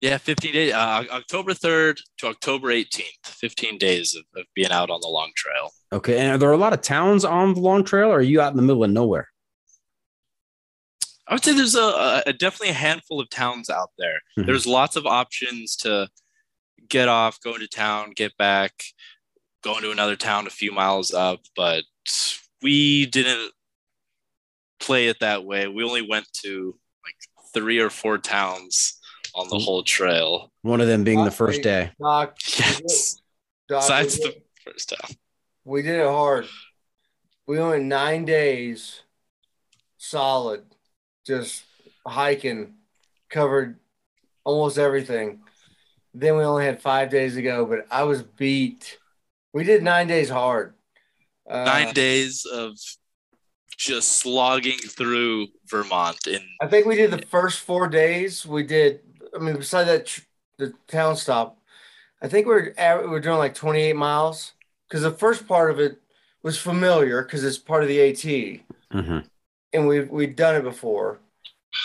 yeah, 15 days, uh, October 3rd to October 18th, 15 days of, of, being out on the long trail. Okay. And are there a lot of towns on the long trail or are you out in the middle of nowhere? I would say there's a, a definitely a handful of towns out there. Mm-hmm. There's lots of options to get off, go into town, get back, go into another town a few miles up, but we didn't play it that way. We only went to like three or four towns on the whole trail. One of them being Doc, the first day. Doc, yes. Doc, Besides the first time. We did it hard. We went nine days solid, just hiking, covered almost everything. Then we only had five days to go, but I was beat. We did nine days hard. Uh, nine days of just slogging through Vermont. In I think we did the first four days. We did I mean, beside that, the town stop, I think we're we're doing like 28 miles because the first part of it was familiar because it's part of the AT, mm-hmm. and we we'd done it before.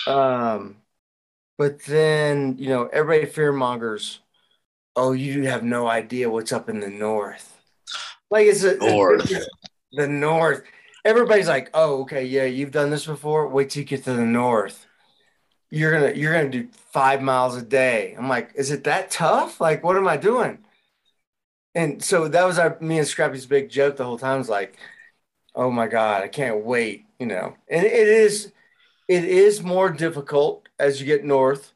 Um, but then you know everybody fear mongers. Oh, you have no idea what's up in the north. Like it's a north. It's, the north. Everybody's like, oh, okay, yeah, you've done this before. Wait till you get to the north you're gonna you're gonna do five miles a day. I'm like, is it that tough? Like, what am I doing? And so that was our me and Scrappy's big joke the whole time. Was like, oh my god, I can't wait, you know. And it is, It is more difficult as you get north,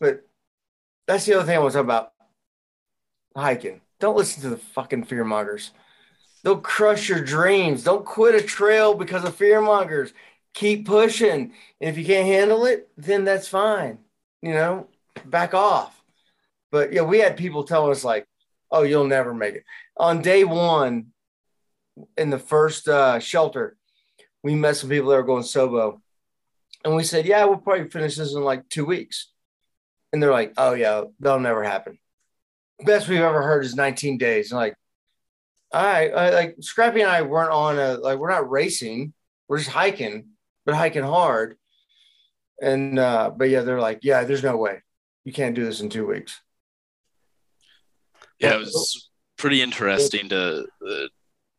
but that's the other thing I want to talk about. Hiking. Don't listen to the fucking fear mongers. They'll crush your dreams. Don't quit a trail because of fear mongers. Keep pushing. And if you can't handle it, then that's fine. You know, back off. But yeah, we had people telling us like, "Oh, you'll never make it." On day one, in the first uh, shelter, we met some people that were going Sobo, and we said, "Yeah, we'll probably finish this in like two weeks." And they're like, "Oh yeah, that'll never happen." Best we've ever heard is 19 days. And like, all right, I, like Scrappy and I weren't on a like we're not racing, we're just hiking, but hiking hard. And uh, but yeah, they're like, yeah, there's no way you can't do this in two weeks. Yeah, it was pretty interesting to uh,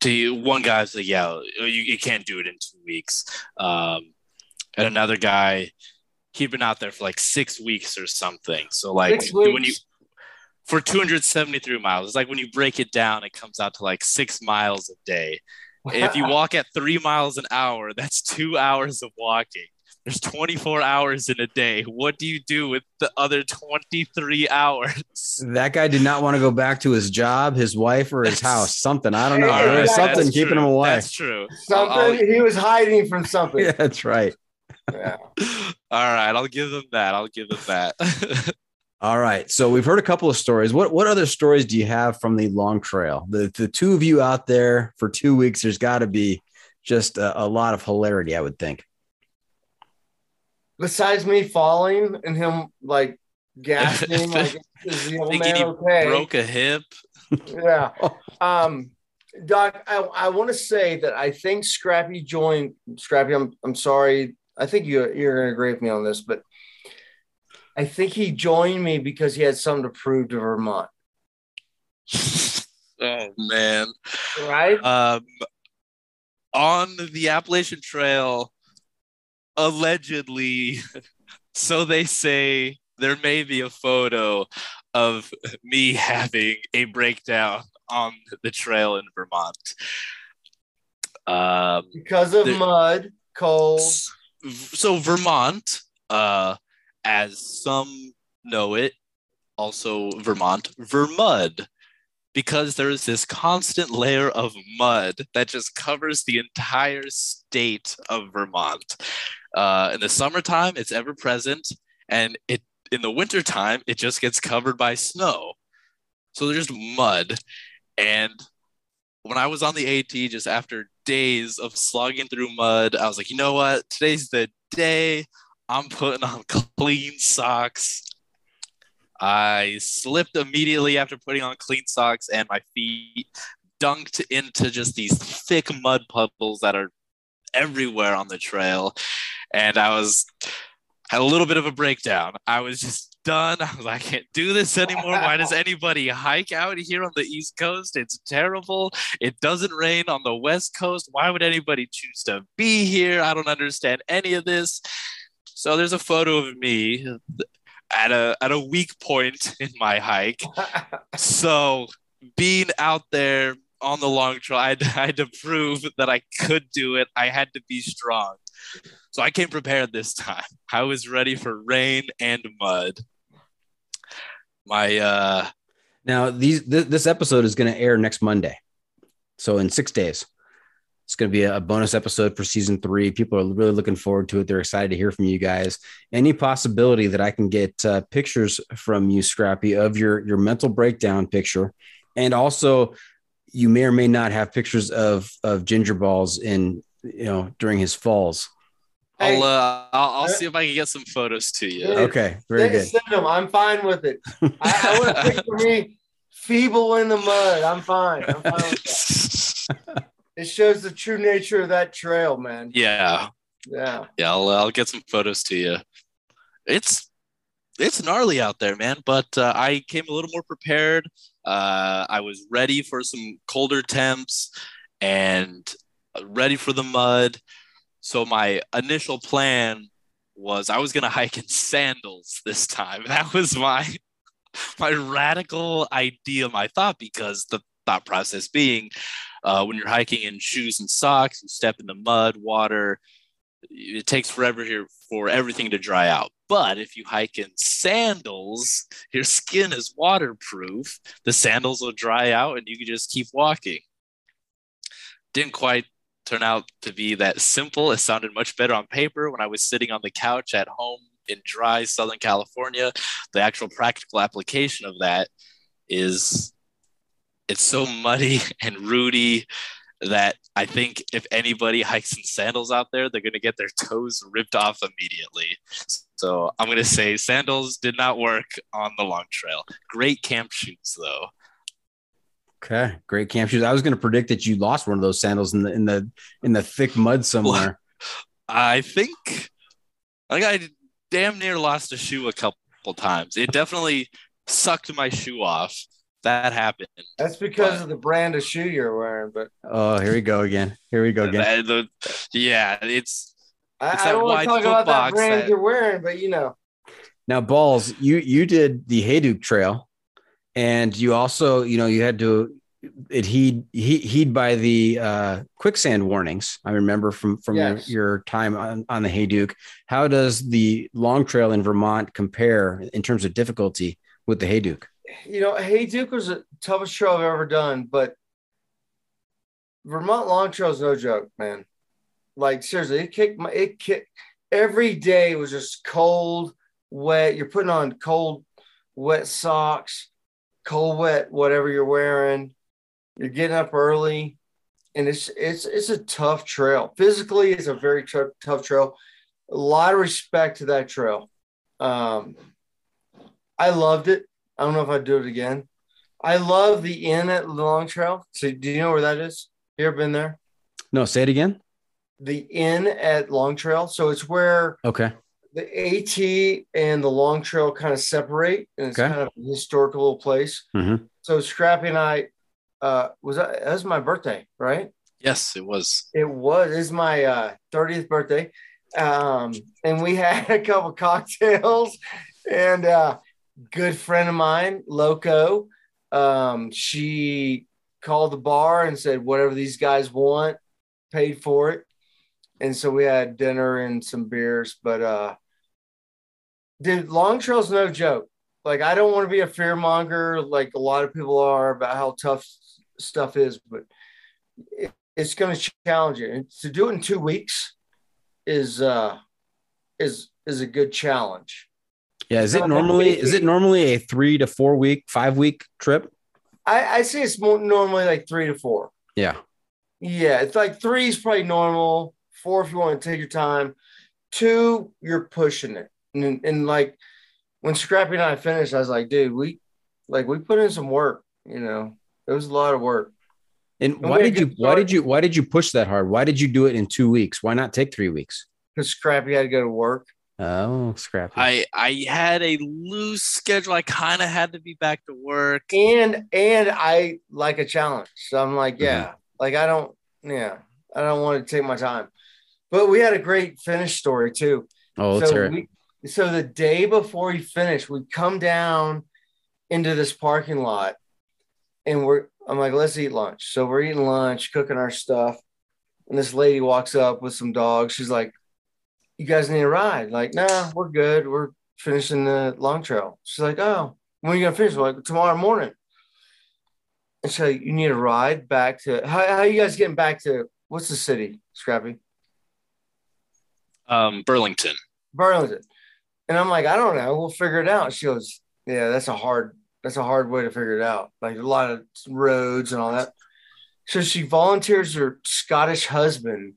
to one guy say, yeah, you, you can't do it in two weeks, um, and another guy, he'd been out there for like six weeks or something. So like when you for 273 miles, it's like when you break it down, it comes out to like six miles a day. If you walk at three miles an hour, that's two hours of walking. There's 24 hours in a day. What do you do with the other 23 hours? That guy did not want to go back to his job, his wife, or his house. Something I don't know. All There was something That's keeping him away. That's true. something I'll- he was hiding from something. Yeah, that's right. Yeah. All right, I'll give them that. I'll give them that. All right. So we've heard a couple of stories. What what other stories do you have from the long trail? The the two of you out there for two weeks, there's got to be just a, a lot of hilarity, I would think. Besides me falling and him like gasping, like is the old Thinking man he okay? Broke a hip. Yeah. Um, Doc, I, I want to say that I think Scrappy joined Scrappy. I'm I'm sorry. I think you you're gonna agree with me on this, but I think he joined me because he had something to prove to Vermont, oh man. right? Um, on the Appalachian Trail, allegedly, so they say, there may be a photo of me having a breakdown on the trail in Vermont. Um, because of there- mud, cold. so Vermont, uh, as some know it, also Vermont, Vermud, because there is this constant layer of mud that just covers the entire state of Vermont. Uh, in the summertime, it's ever present, and it in the wintertime, it just gets covered by snow. So there's just mud. And when I was on the AT, just after days of slogging through mud, I was like, you know what? Today's the day I'm putting on clean socks. I slipped immediately after putting on clean socks, and my feet dunked into just these thick mud puddles that are everywhere on the trail. And I was had a little bit of a breakdown. I was just done. I was like, I can't do this anymore. Why does anybody hike out here on the East Coast? It's terrible. It doesn't rain on the West Coast. Why would anybody choose to be here? I don't understand any of this. So there's a photo of me at a at a weak point in my hike. So being out there on the long trail, I had, I had to prove that I could do it. I had to be strong. So I came prepared this time. I was ready for rain and mud. My uh Now, these th- this episode is going to air next Monday, so in six days. It's going to be a bonus episode for season three. People are really looking forward to it. They're excited to hear from you guys. Any possibility that I can get uh, pictures from you, Scrappy, of your your mental breakdown picture, and also you may or may not have pictures of of Ginger Ballz in you know during his falls. Hey, I'll uh I'll, I'll see if I can get some photos to you. Okay, very good. Send them. I'm fine with it. I, I want to picture me feeble in the mud. I'm fine. I'm fine with that. It shows the true nature of that trail, man. yeah. Yeah. Yeah, I'll I'll get some photos to you. It's it's gnarly out there, man. But uh, I came a little more prepared. Uh, I was ready for some colder temps and ready for the mud. So my initial plan was I was gonna hike in sandals this time. That was my my radical idea, my thought, because the thought process being uh, when you're hiking in shoes and socks, you step in the mud, water, it takes forever here for everything to dry out. But if you hike in sandals, your skin is waterproof. The sandals will dry out and you can just keep walking. Didn't quite turn out to be that simple. It sounded much better on paper when I was sitting on the couch at home in dry Southern California. The actual practical application of that is it's so muddy and rooty that I think if anybody hikes in sandals out there, they're going to get their toes ripped off immediately. So I'm going to say sandals did not work on the long trail. Great camp shoes, though. Okay, great camp shoes. I was going to predict that you lost one of those sandals in the in the in the thick mud somewhere. I think like I damn near lost a shoe a couple times. It definitely sucked my shoe off that happened. That's because but, of the brand of shoe you're wearing. But oh, here we go again. Here we go again. The, the, yeah, it's. it's I, I don't want to talk about that brand that, you're wearing, but you know. Now, ballz, you you did the Hayduke Trail, and you also, you know, you had to it heed heed, heed by the uh, quicksand warnings. I remember from from yes. your, your, time on, on the Hayduke. How does the long trail in Vermont compare in terms of difficulty with the Hayduke? You know, Hayduke was the toughest trail I've ever done, but Vermont Long Trail is no joke, man. Like seriously, it kicked my it kicked every day was just cold, wet. You're putting on cold, wet socks, cold, wet, whatever you're wearing. You're getting up early, and it's it's it's a tough trail. Physically, it's a very t- tough trail. A lot of respect to that trail. Um, I loved it. I don't know if I'd do it again. I love the inn at Long Trail. So do you know where that is? You ever been there? No, say it again. The inn at Long Trail. So it's where okay the AT and the Long Trail kind of separate, and it's okay. kind of a historical little place. Mm-hmm. So Scrappy and I uh, was that, that was my birthday, right? Yes, it was. It was. It's my uh, 30th birthday, um, and we had a couple cocktails, and uh, good friend of mine, Loco. Um, she called the bar and said, whatever these guys want, paid for it. And so we had dinner and some beers. But uh dude, Long Trail's no joke. Like I don't want to be a fear monger like a lot of people are about how tough stuff is, but it, it's going to challenge you. And to do it in two weeks is uh is is a good challenge. Yeah, is it normally is it normally a three to four week, five week trip? I, I say it's more normally like three to four. Yeah. Yeah, it's like three is probably normal. Four if you want to take your time. Two, you're pushing it. And, and like when Scrappy and I finished, I was like, dude, we like we put in some work, you know. It was a lot of work. And, and why did you why did you why did you push that hard? Why did you do it in two weeks? Why not take three weeks? Because Scrappy had to go to work. Oh, scrappy. I I had a loose schedule. I kind of had to be back to work. And and I like a challenge. So I'm like, yeah, mm-hmm. like I don't, yeah, I don't want to take my time. But we had a great finish story too. Oh, let's so hear. We, so the day before we finished, we come down into this parking lot and we're I'm like, let's eat lunch. So we're eating lunch, cooking our stuff. And this lady walks up with some dogs. She's like, you guys need a ride? Like, nah, we're good. We're finishing the long trail. She's like, oh, when are you gonna finish? We're like, tomorrow morning. And so you need a ride back to how, how are you guys getting back to what's the city, Scrappy? Um, Burlington. Burlington. And I'm like, I don't know. We'll figure it out. She goes, Yeah, that's a hard, that's a hard way to figure it out. Like a lot of roads and all that. So she volunteers her Scottish husband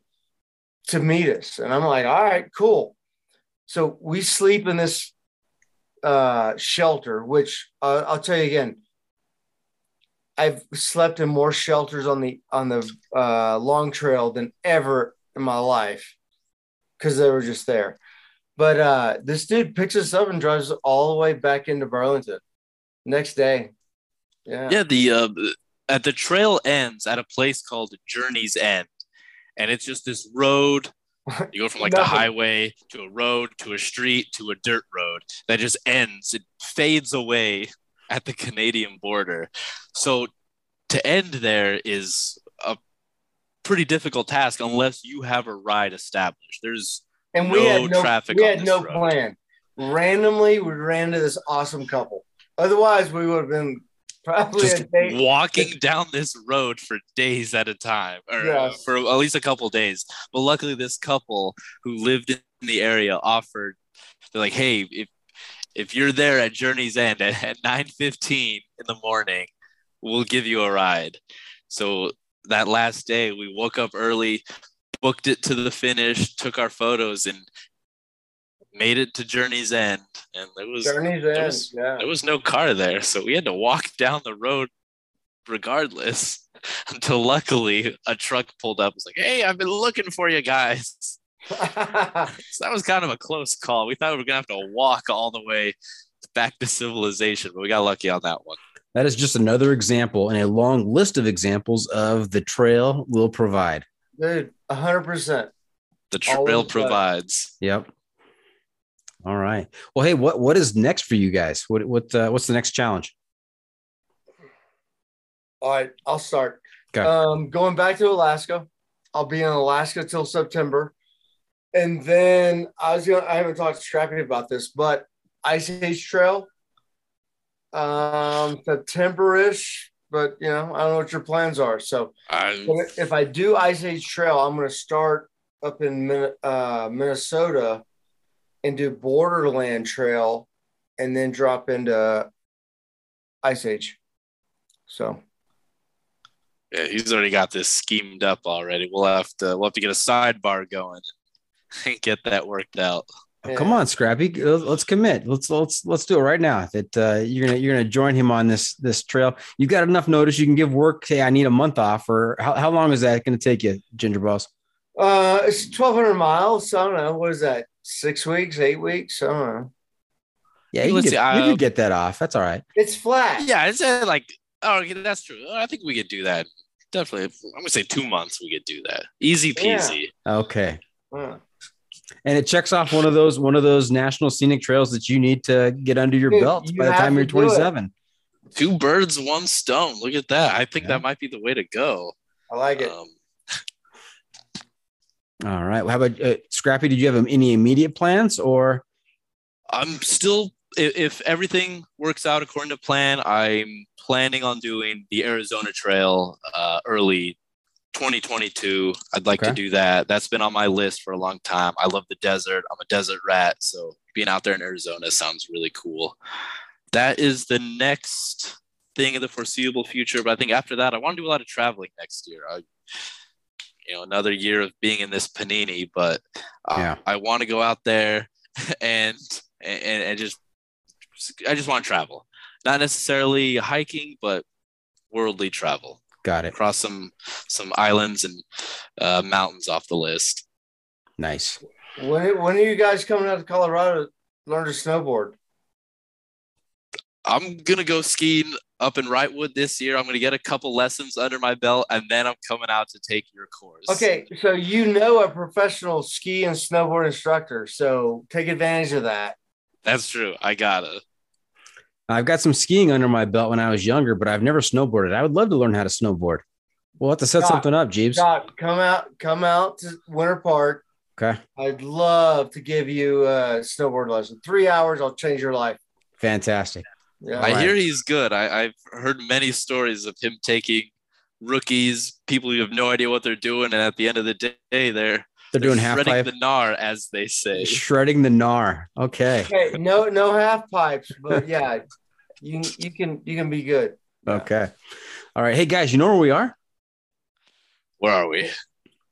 to meet us. And I'm like, all right, cool. So we sleep in this uh, shelter, which uh, I'll tell you again, I've slept in more shelters on the on the uh, long trail than ever in my life because they were just there. But uh, this dude picks us up and drives all the way back into Burlington next day. Yeah, yeah. The uh, at the trail ends at a place called Journey's End, and it's just this road. You go from like the highway to a road to a street to a dirt road that just ends. It fades away at the Canadian border. So to end there is a pretty difficult task unless you have a ride established. There's And we No had no traffic We had no road. plan. Randomly, we ran into this awesome couple. Otherwise, we would have been probably just walking down this road for days at a time, or uh, Yes. for at least a couple days. But luckily, this couple who lived in the area offered. They're like, "Hey, if if you're there at Journey's End at, at 9:15 in the morning, we'll give you a ride." So that last day, we woke up early, booked it to the finish, took our photos, and made it to Journey's End. And there was Journey's there End. was- yeah. there was no car there, so we had to walk down the road regardless until luckily a truck pulled up. It's like, hey, I've been looking for you guys. So that was kind of a close call. We thought we were gonna have to walk all the way back to civilization, but we got lucky on that one. That is just another example in a long list of examples of the trail will provide. Dude, hundred percent. The Always trail does. provides. Yep. All right. Well, hey, what what is next for you guys? What what uh, what's the next challenge? All right, I'll start. Okay. Um, going back to Alaska, I'll be in Alaska till September, and then I was gonna. I haven't talked to Scrappy about this, but Ice Age Trail, um, September-ish. But you know, I don't know what your plans are. So I, if I do Ice Age Trail, I'm going to start up in Min- uh, Minnesota and do Borderland Trail, and then drop into Ice Age. So yeah, he's already got this schemed up already. We'll have to we'll have to get a sidebar going and get that worked out. Oh, Come on, Scrappy. Let's commit. Let's let's let's do it right now. That uh, you're gonna you're gonna join him on this this trail. You've got enough notice. You can give work. Hey, I need a month off. Or how, how long is that going to take you, Ginger Ballz? Uh, it's 1,200 miles. So I don't know. What is that? Six weeks, eight weeks? I don't know. Yeah, you, Let's can see, get, you uh, can get that off. That's all right. It's flat. Yeah, it's uh, like oh, okay, that's true. I think we could do that. Definitely, I'm gonna say two months. We could do that. Easy Yeah. peasy. Okay. Uh, And it checks off one of those one of those national scenic trails that you need to get under your Dude, belt you by the time you're 27. Two birds, one stone. Look at that. I think Yeah. that might be the way to go. I like it. Um, All right. Well, how about uh, Scrappy? Did you have any immediate plans or? I'm still, if, if everything works out according to plan, I'm planning on doing the Arizona Trail uh, early 2022. I'd like Okay. to do that. That's been on my list for a long time. I love the desert. I'm a desert rat, so being out there in Arizona sounds really cool. That is the next thing in the foreseeable future. But I think after that, I want to do a lot of traveling next year. I, you know, another year of being in this panini, but uh, Yeah. I want to go out there and and, and just I just want to travel, not necessarily hiking, but worldly travel Got it. across some some islands and uh, mountains off the list. Nice. When, when are you guys coming out to Colorado to learn to snowboard? I'm gonna go skiing up in Wrightwood this year. I'm gonna get a couple lessons under my belt, and then I'm coming out to take your course. Okay, so you know a professional ski and snowboard instructor, so take advantage of that. that's true. I gotta. I've got some skiing under my belt when I was younger, but I've never snowboarded. I would love to learn how to snowboard. We'll have to set Doc, something up, Jeebs. Doc, come out, come out to Winter Park. Okay. I'd love to give you a snowboard lesson. Three hours, I'll change your life. Fantastic. Yeah. I Right. hear he's good. I, I've heard many stories of him taking rookies, people who have no idea what they're doing, and at the end of the day, they're They're doing half shredding pipe, the gnar, as they say. shredding the gnar. Okay. Okay, no, no half pipes, but yeah, you you can you can be good. Okay. All right. Hey guys, you know where we are? Where are we?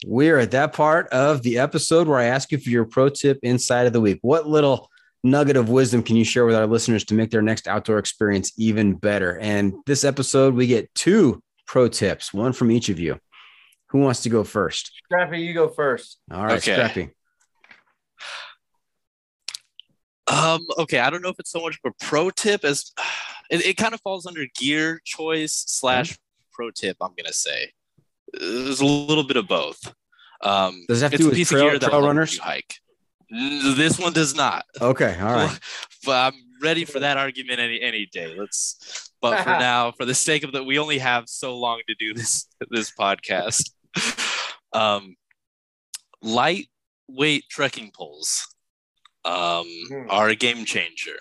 We're at that part of the episode where I ask you for your pro tip inside of the week. What little nugget of wisdom can you share with our listeners to make their next outdoor experience even better? And this episode, we get two pro tips, one from each of you. Who wants to go first? Scrappy, you go first. All right, Okay. Scrappy. Um, okay, I don't know if it's so much of a pro tip as it, it kind of falls under gear choice slash pro tip. I'm gonna say there's a little bit of both. Um, Does it have to it's do a with piece trail- of gear that trail runners? hike. N- This one does not. Okay. All right. but I'm ready for that argument any any day. Let's. But for now, for the sake of that, we only have so long to do this this podcast. Um, lightweight trekking poles um, Hmm. are a game changer.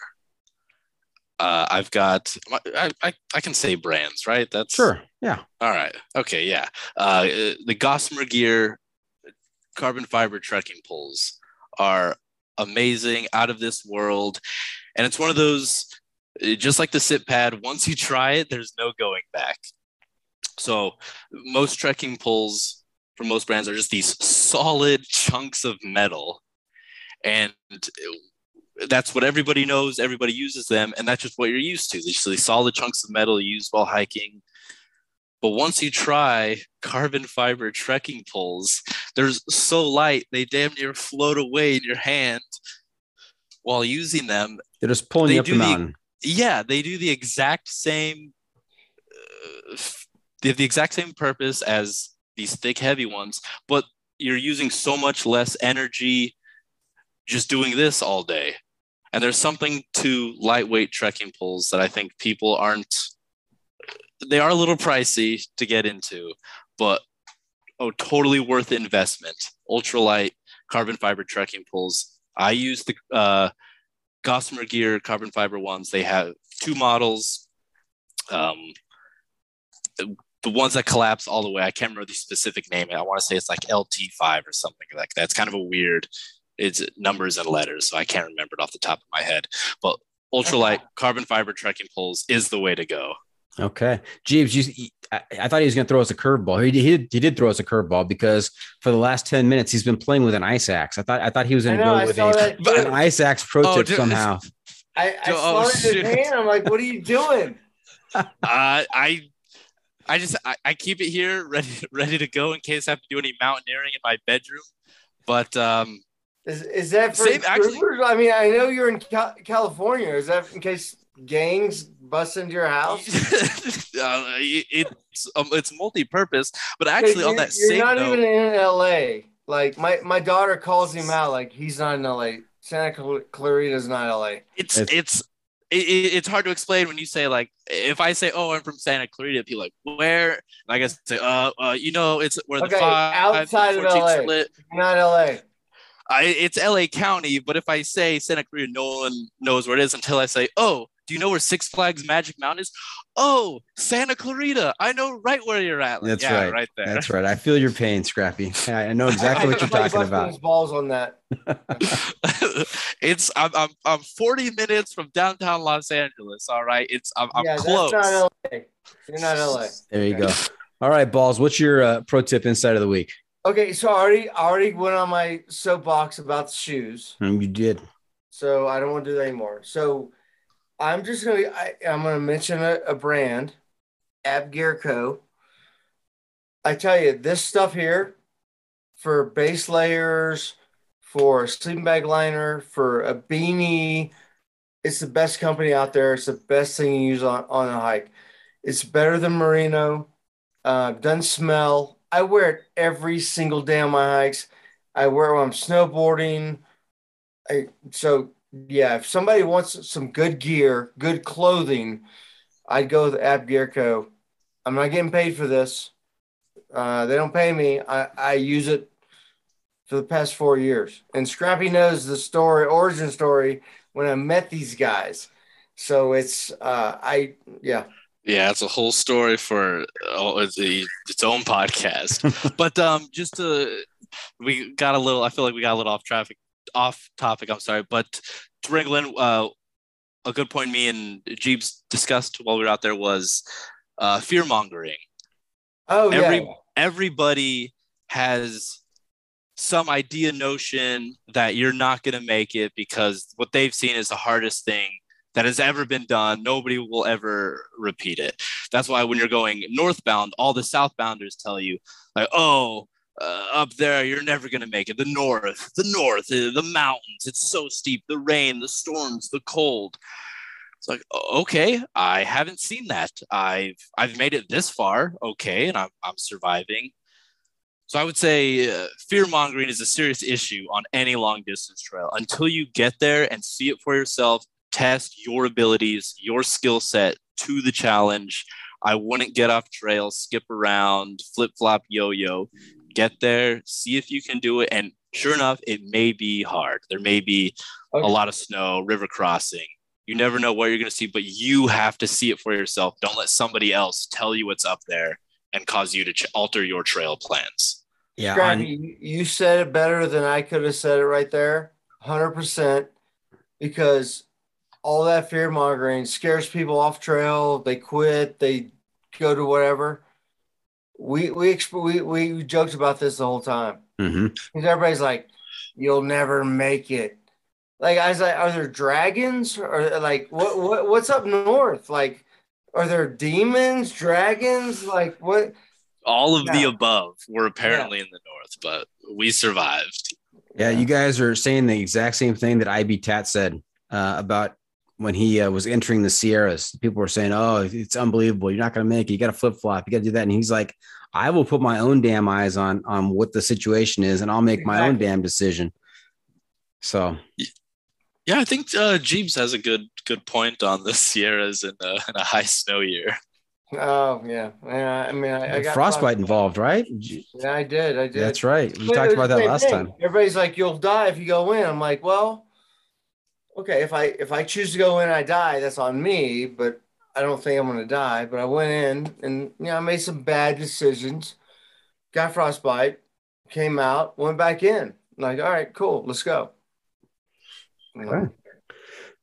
Uh, I've got I, I I can say brands, right? That's Sure. Yeah. All right. Okay. Yeah. Uh, the Gossamer Gear carbon fiber trekking poles are amazing, out of this world, and it's one of those uh, just like the sit pad. Once you try it, there's no going back. So most trekking poles for most brands are just these solid chunks of metal, and that's what everybody knows. Everybody uses them, and that's just what you're used to. These solid chunks of metal used while hiking. But once you try carbon fiber trekking poles, they're so light they damn near float away in your hand while using them. They're just pulling They you up the do the- mountain. Yeah, they do the exact same. Uh, they have the exact same purpose as these thick, heavy ones, but you're using so much less energy just doing this all day. And there's something to lightweight trekking poles that I think people aren't. They are a little pricey to get into, but oh, totally worth the investment. Ultralight carbon fiber trekking poles. I use the uh, Gossamer Gear carbon fiber ones. They have two models. Um, the, ones that collapse all the way. I can't remember the specific name. I want to say it's like LT5 or something like that. It's kind of a weird. It's numbers and letters, so I can't remember it off the top of my head. But ultralight carbon fiber trekking poles is the way to go. Okay, Jeebs, you, I, I thought he was going to throw us a curveball. He, he, did, he did throw us a curveball because for the last ten minutes he's been playing with an ice axe. I thought I thought he was going to go I with a, that. An ice axe pro Oh, tip dude, somehow. I, I oh, saw it in his hand. I'm like, what are you doing? Uh, I I just I, I keep it here ready ready to go in case I have to do any mountaineering in my bedroom. But um, Is, is that for Same- actually- I mean, I know you're in Cal- California. Is that in case gangs bust into your house? uh, it's um, it's multi-purpose. But actually, on You're- that you're same not note, even in LA. Like my my daughter calls him out. Like he's not in LA. Santa Cl- Clarita's not LA. it's It's- it's it, it- it's hard to explain when you say like if I say oh I'm from Santa Clarita people like where and I guess say uh, uh you know it's where the five outside of LA. split. Not LA. I, it's LA County, but if I say Santa Clarita, no one knows where it is until I say, "Oh, do you know where Six Flags Magic Mountain is?" Oh, Santa Clarita, I know right where you're at. Like, That's yeah, right. right there. That's right. I feel your pain, Scrappy. I, I know exactly what you're talking about. Ballz on that. it's I'm, I'm I'm 40 minutes from downtown Los Angeles. All right, it's I'm, I'm yeah, close. that's not LA. You're not LA. There you go. All right, ballz. What's your uh, pro tip inside of the week? Okay, so I already I already went on my soapbox about the shoes. Um, you did. So I don't want to do that anymore. So I'm just gonna I, I'm gonna mention a, a brand, Ab Gear Co. I tell you, this stuff here for base layers, for a sleeping bag liner, for a beanie, it's the best company out there. It's the best thing you use on, on a hike. It's better than Merino. Uh, doesn't smell. I wear it every single day on my hikes. I wear it when I'm snowboarding. I, so yeah, if somebody wants some good gear, good clothing, I'd go with Ab Gear Co. I'm not getting paid for this. Uh, they don't pay me. I, I use it for the past four years. And Scrappy knows the story, origin story, when I met these guys. So it's uh, I yeah. Yeah, it's a whole story for uh, it's, a- its own podcast. but um, just to we got a little. I feel like we got a little off traffic, off topic. I'm sorry, but to wrinkle in, uh, a good point me and Jeebs discussed while we were out there was uh, fear mongering. Oh Every- yeah. Everybody has some idea notion that you're not going to make it because what they've seen is the hardest thing that has ever been done. Nobody will ever repeat it. That's why when you're going northbound, all the southbounders tell you, like, oh, uh, up there, you're never going to make it. The north, the north, uh, the mountains, it's so steep. The rain, the storms, the cold. It's like, okay, I haven't seen that. I've I've made it this far, okay, and I'm I'm surviving. So I would say uh, fear mongering is a serious issue on any long distance trail. Until you get there and see it for yourself, test your abilities, your skill set to the challenge. I wouldn't get off trail, skip around, flip flop, yo yo. Get there, see if you can do it. And sure enough, it may be hard. There may be Okay. a lot of snow, river crossing. You never know what you're going to see, but you have to see it for yourself. Don't let somebody else tell you what's up there and cause you to ch- alter your trail plans. Yeah. Scrappy, you- you said it better than I could have said it right there. 100%. Because all that fear mongering scares people off trail. They quit, they go to whatever. We, we, exp- we, we joked about this the whole time. Mhm. Because everybody's like, you'll never make it. Like, I was like, are there dragons? Or like, what, what, what's up north? Like, are there demons, dragons? Like, what? All of the Yeah. above were apparently in the north, but we survived. Yeah, you guys are saying the exact same thing that IB Tat said uh, about when he uh, was entering the Sierras. People were saying, "Oh, it's unbelievable! You're not going to make it. You got to flip flop. You got to do that." And he's like, "I will put my own damn eyes on on what the situation is, and I'll make my own damn decision." So Yeah, I think uh, Jeebs has a good good point on the Sierras in a, in a high snow year. Oh, yeah. yeah I mean, I, I got frostbite involved, right? Yeah, I did. I did. That's right. We But talked about that last thing. time. Everybody's like, "You'll die if you go in." I'm like, "Well, okay. If I if I choose to go in, I die. That's on me. But I don't think I'm gonna die." But I went in, and you know, I made some bad decisions. Got frostbite, came out, went back in. like, all right, cool, let's go. Okay.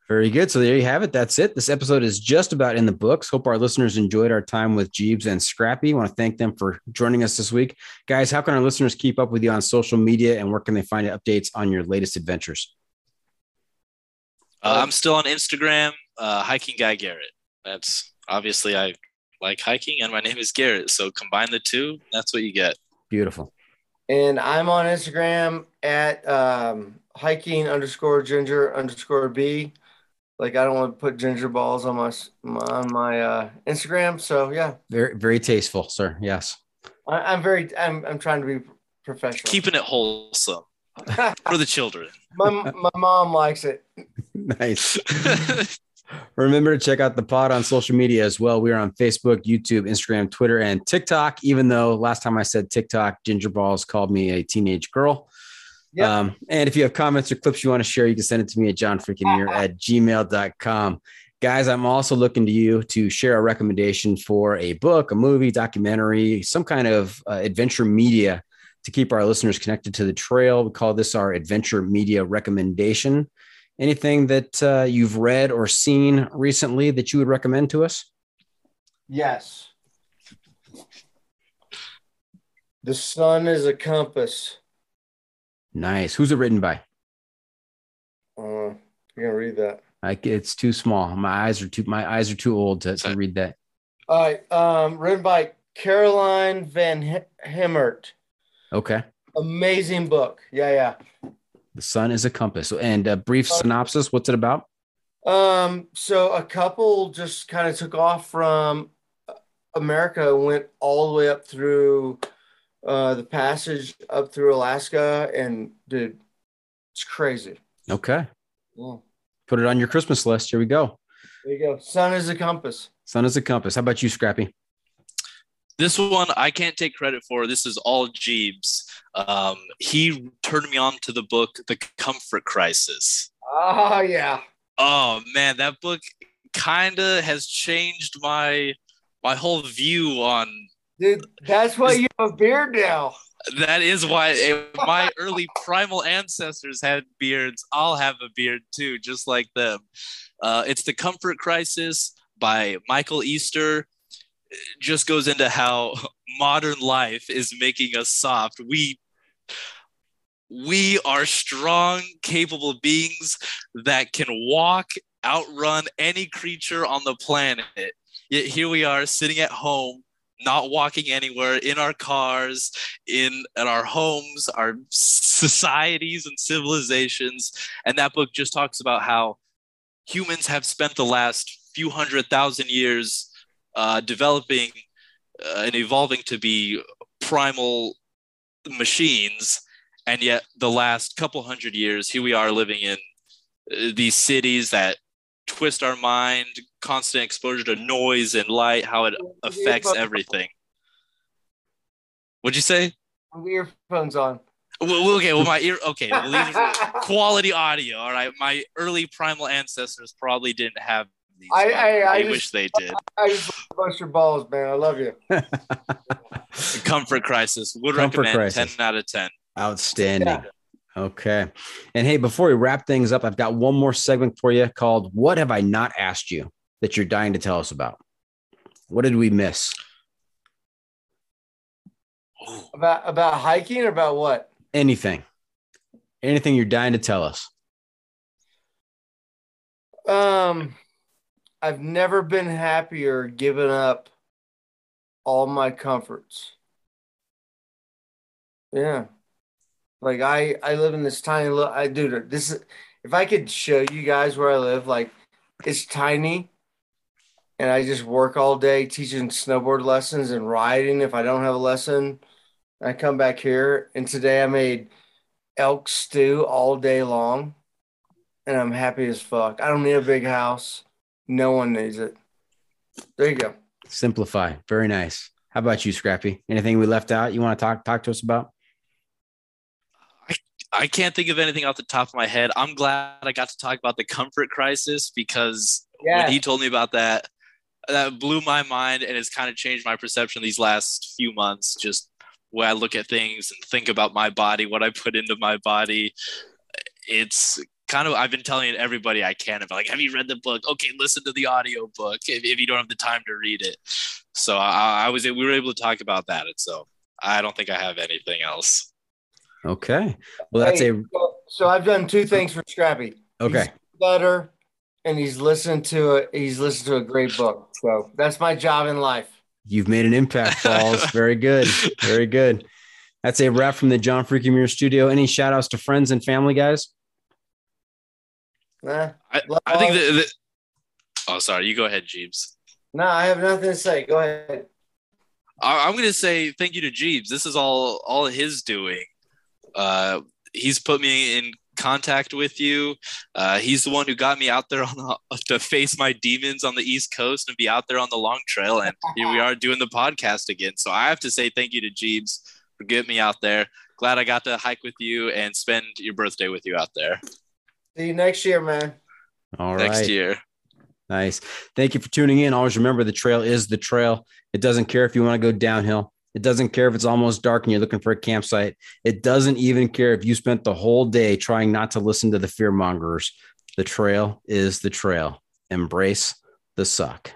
Very good. So there you have it. That's it. This episode is just about in the books. Hope our listeners enjoyed our time with Jeebs and Scrappy. want to thank them for joining us this week. Guys, how can our listeners keep up with you on social media and where can they find updates on your latest adventures? Uh, I'm still on Instagram, uh, hiking guy Garrett. That's obviously I like hiking, and my name is Garrett. So combine the two, that's what you get. Beautiful. And I'm on Instagram at um, hiking underscore ginger underscore b. Like I don't want to put ginger ballz on my on my uh, Instagram. So yeah, Very, very tasteful, sir. Yes. I, I'm very I'm I'm trying to be professional. Keeping it wholesome for the children. my my mom likes it. nice. Remember to check out the pod on social media as well. We are on Facebook, YouTube, Instagram, Twitter, and TikTok. Even though last time I said TikTok, Ginger Ballz called me a teenage girl. Yep. Um, and if you have comments or clips you want to share, you can send it to me at johnfreakinyear at gmail.com. Guys, I'm also looking to you to share a recommendation for a book, a movie, documentary, some kind of uh, adventure media to keep our listeners connected to the trail. We call this our adventure media recommendation. Anything that uh, you've read or seen recently that you would recommend to us? Yes. The sun is a compass. Nice. Who's it written by? Uh, you're gonna read that. I, it's too small. My eyes are too. My eyes are too old to, to read that. All right. Um, written by Caroline Van He- Hemert. Okay. Amazing book. Yeah, yeah. The sun is a compass. And a brief synopsis. What's it about? Um, so a couple just kind of took off from America, went all the way up through uh, the passage up through Alaska, and dude, it's crazy. Okay. Yeah. Put it on your Christmas list. Here we go. There you go. Sun is a compass. Sun is a compass. How about you, Scrappy? This one I can't take credit for. This is all Jeebs. Um, he turned me on to the book, The Comfort Crisis. Oh yeah. Oh man, that book kind of has changed my my whole view on Dude, that's why you have a beard now. that is why if my early primal ancestors had beards i'll have a beard too just like them uh, it's the comfort crisis by michael easter it just goes into how modern life is making us soft. We we are strong capable beings that can walk outrun any creature on the planet. Yet here we are sitting at home not walking anywhere in our cars in at our homes our societies and civilizations. And that book just talks about how humans have spent the last few hundred thousand years uh, developing uh, and evolving to be primal machines and yet the last couple hundred years here we are living in uh, these cities that twist our mind constant exposure to noise and light how it affects everything what'd you say earphones on. Well, okay, well, my ear. Okay, well, quality audio. All right, my early primal ancestors probably didn't have these. I- I- I wish just- they did. I bust your balls, man. I love you. Comfort crisis would Comfort recommend crisis. ten out of ten. Outstanding. Yeah. Okay. And hey, before we wrap things up, I've got one more segment for you called What Have I Not Asked You That You're Dying to Tell Us About? What did we miss? About about hiking or about what? Anything. Anything you're dying to tell us. Um, I've never been happier giving up all my comforts. Yeah. Like I I live in this tiny little I do this is if I could show you guys where I live, like it's tiny and I just work all day teaching snowboard lessons and riding if I don't have a lesson. I come back here and today I made elk stew all day long and I'm happy as fuck. I don't need a big house. No one needs it. There you go. Simplify. Very nice. How about you, Scrappy? Anything we left out you want to talk talk to us about? I can't think of anything off the top of my head. I'm glad I got to talk about the comfort crisis because Yeah. when he told me about that, that blew my mind and it's kind of changed my perception these last few months. Just where I look at things and think about my body, what I put into my body. It's kind of I've been telling everybody I can about like, have you read the book? Okay, listen to the audio book if, if you don't have the time to read it. So I, I was we were able to talk about that, and so I don't think I have anything else. Okay. Well, that's Hey, a so, so I've done two things for Scrappy. okay. He's better and he's listened to a he's listened to a great book. So that's my job in life. You've made an impact, Falls. Very good. Very good. That's a wrap from the John Freaky Mirror studio. Any shout outs to friends and family, guys? Nah, I, I think that, that. Oh, sorry. You go ahead, Jeebs. no, I have nothing to say. Go ahead. I, I'm going to say thank you to Jeebs. This is all all his doing. Uh, he's put me in contact with you. Uh, he's the one who got me out there on the, to face my demons on the East Coast and be out there on the long trail. And here we are doing the podcast again. So I have to say thank you to Jeebs for getting me out there. Glad I got to hike with you and spend your birthday with you out there See you next year, man. All right. next year. Nice. Thank you for tuning in. Always remember the trail is the trail. It doesn't care if you want to go downhill. It doesn't care if it's almost dark and you're looking for a campsite. It doesn't even care if you spent the whole day trying not to listen to the fear mongers. The trail is the trail. Embrace the suck.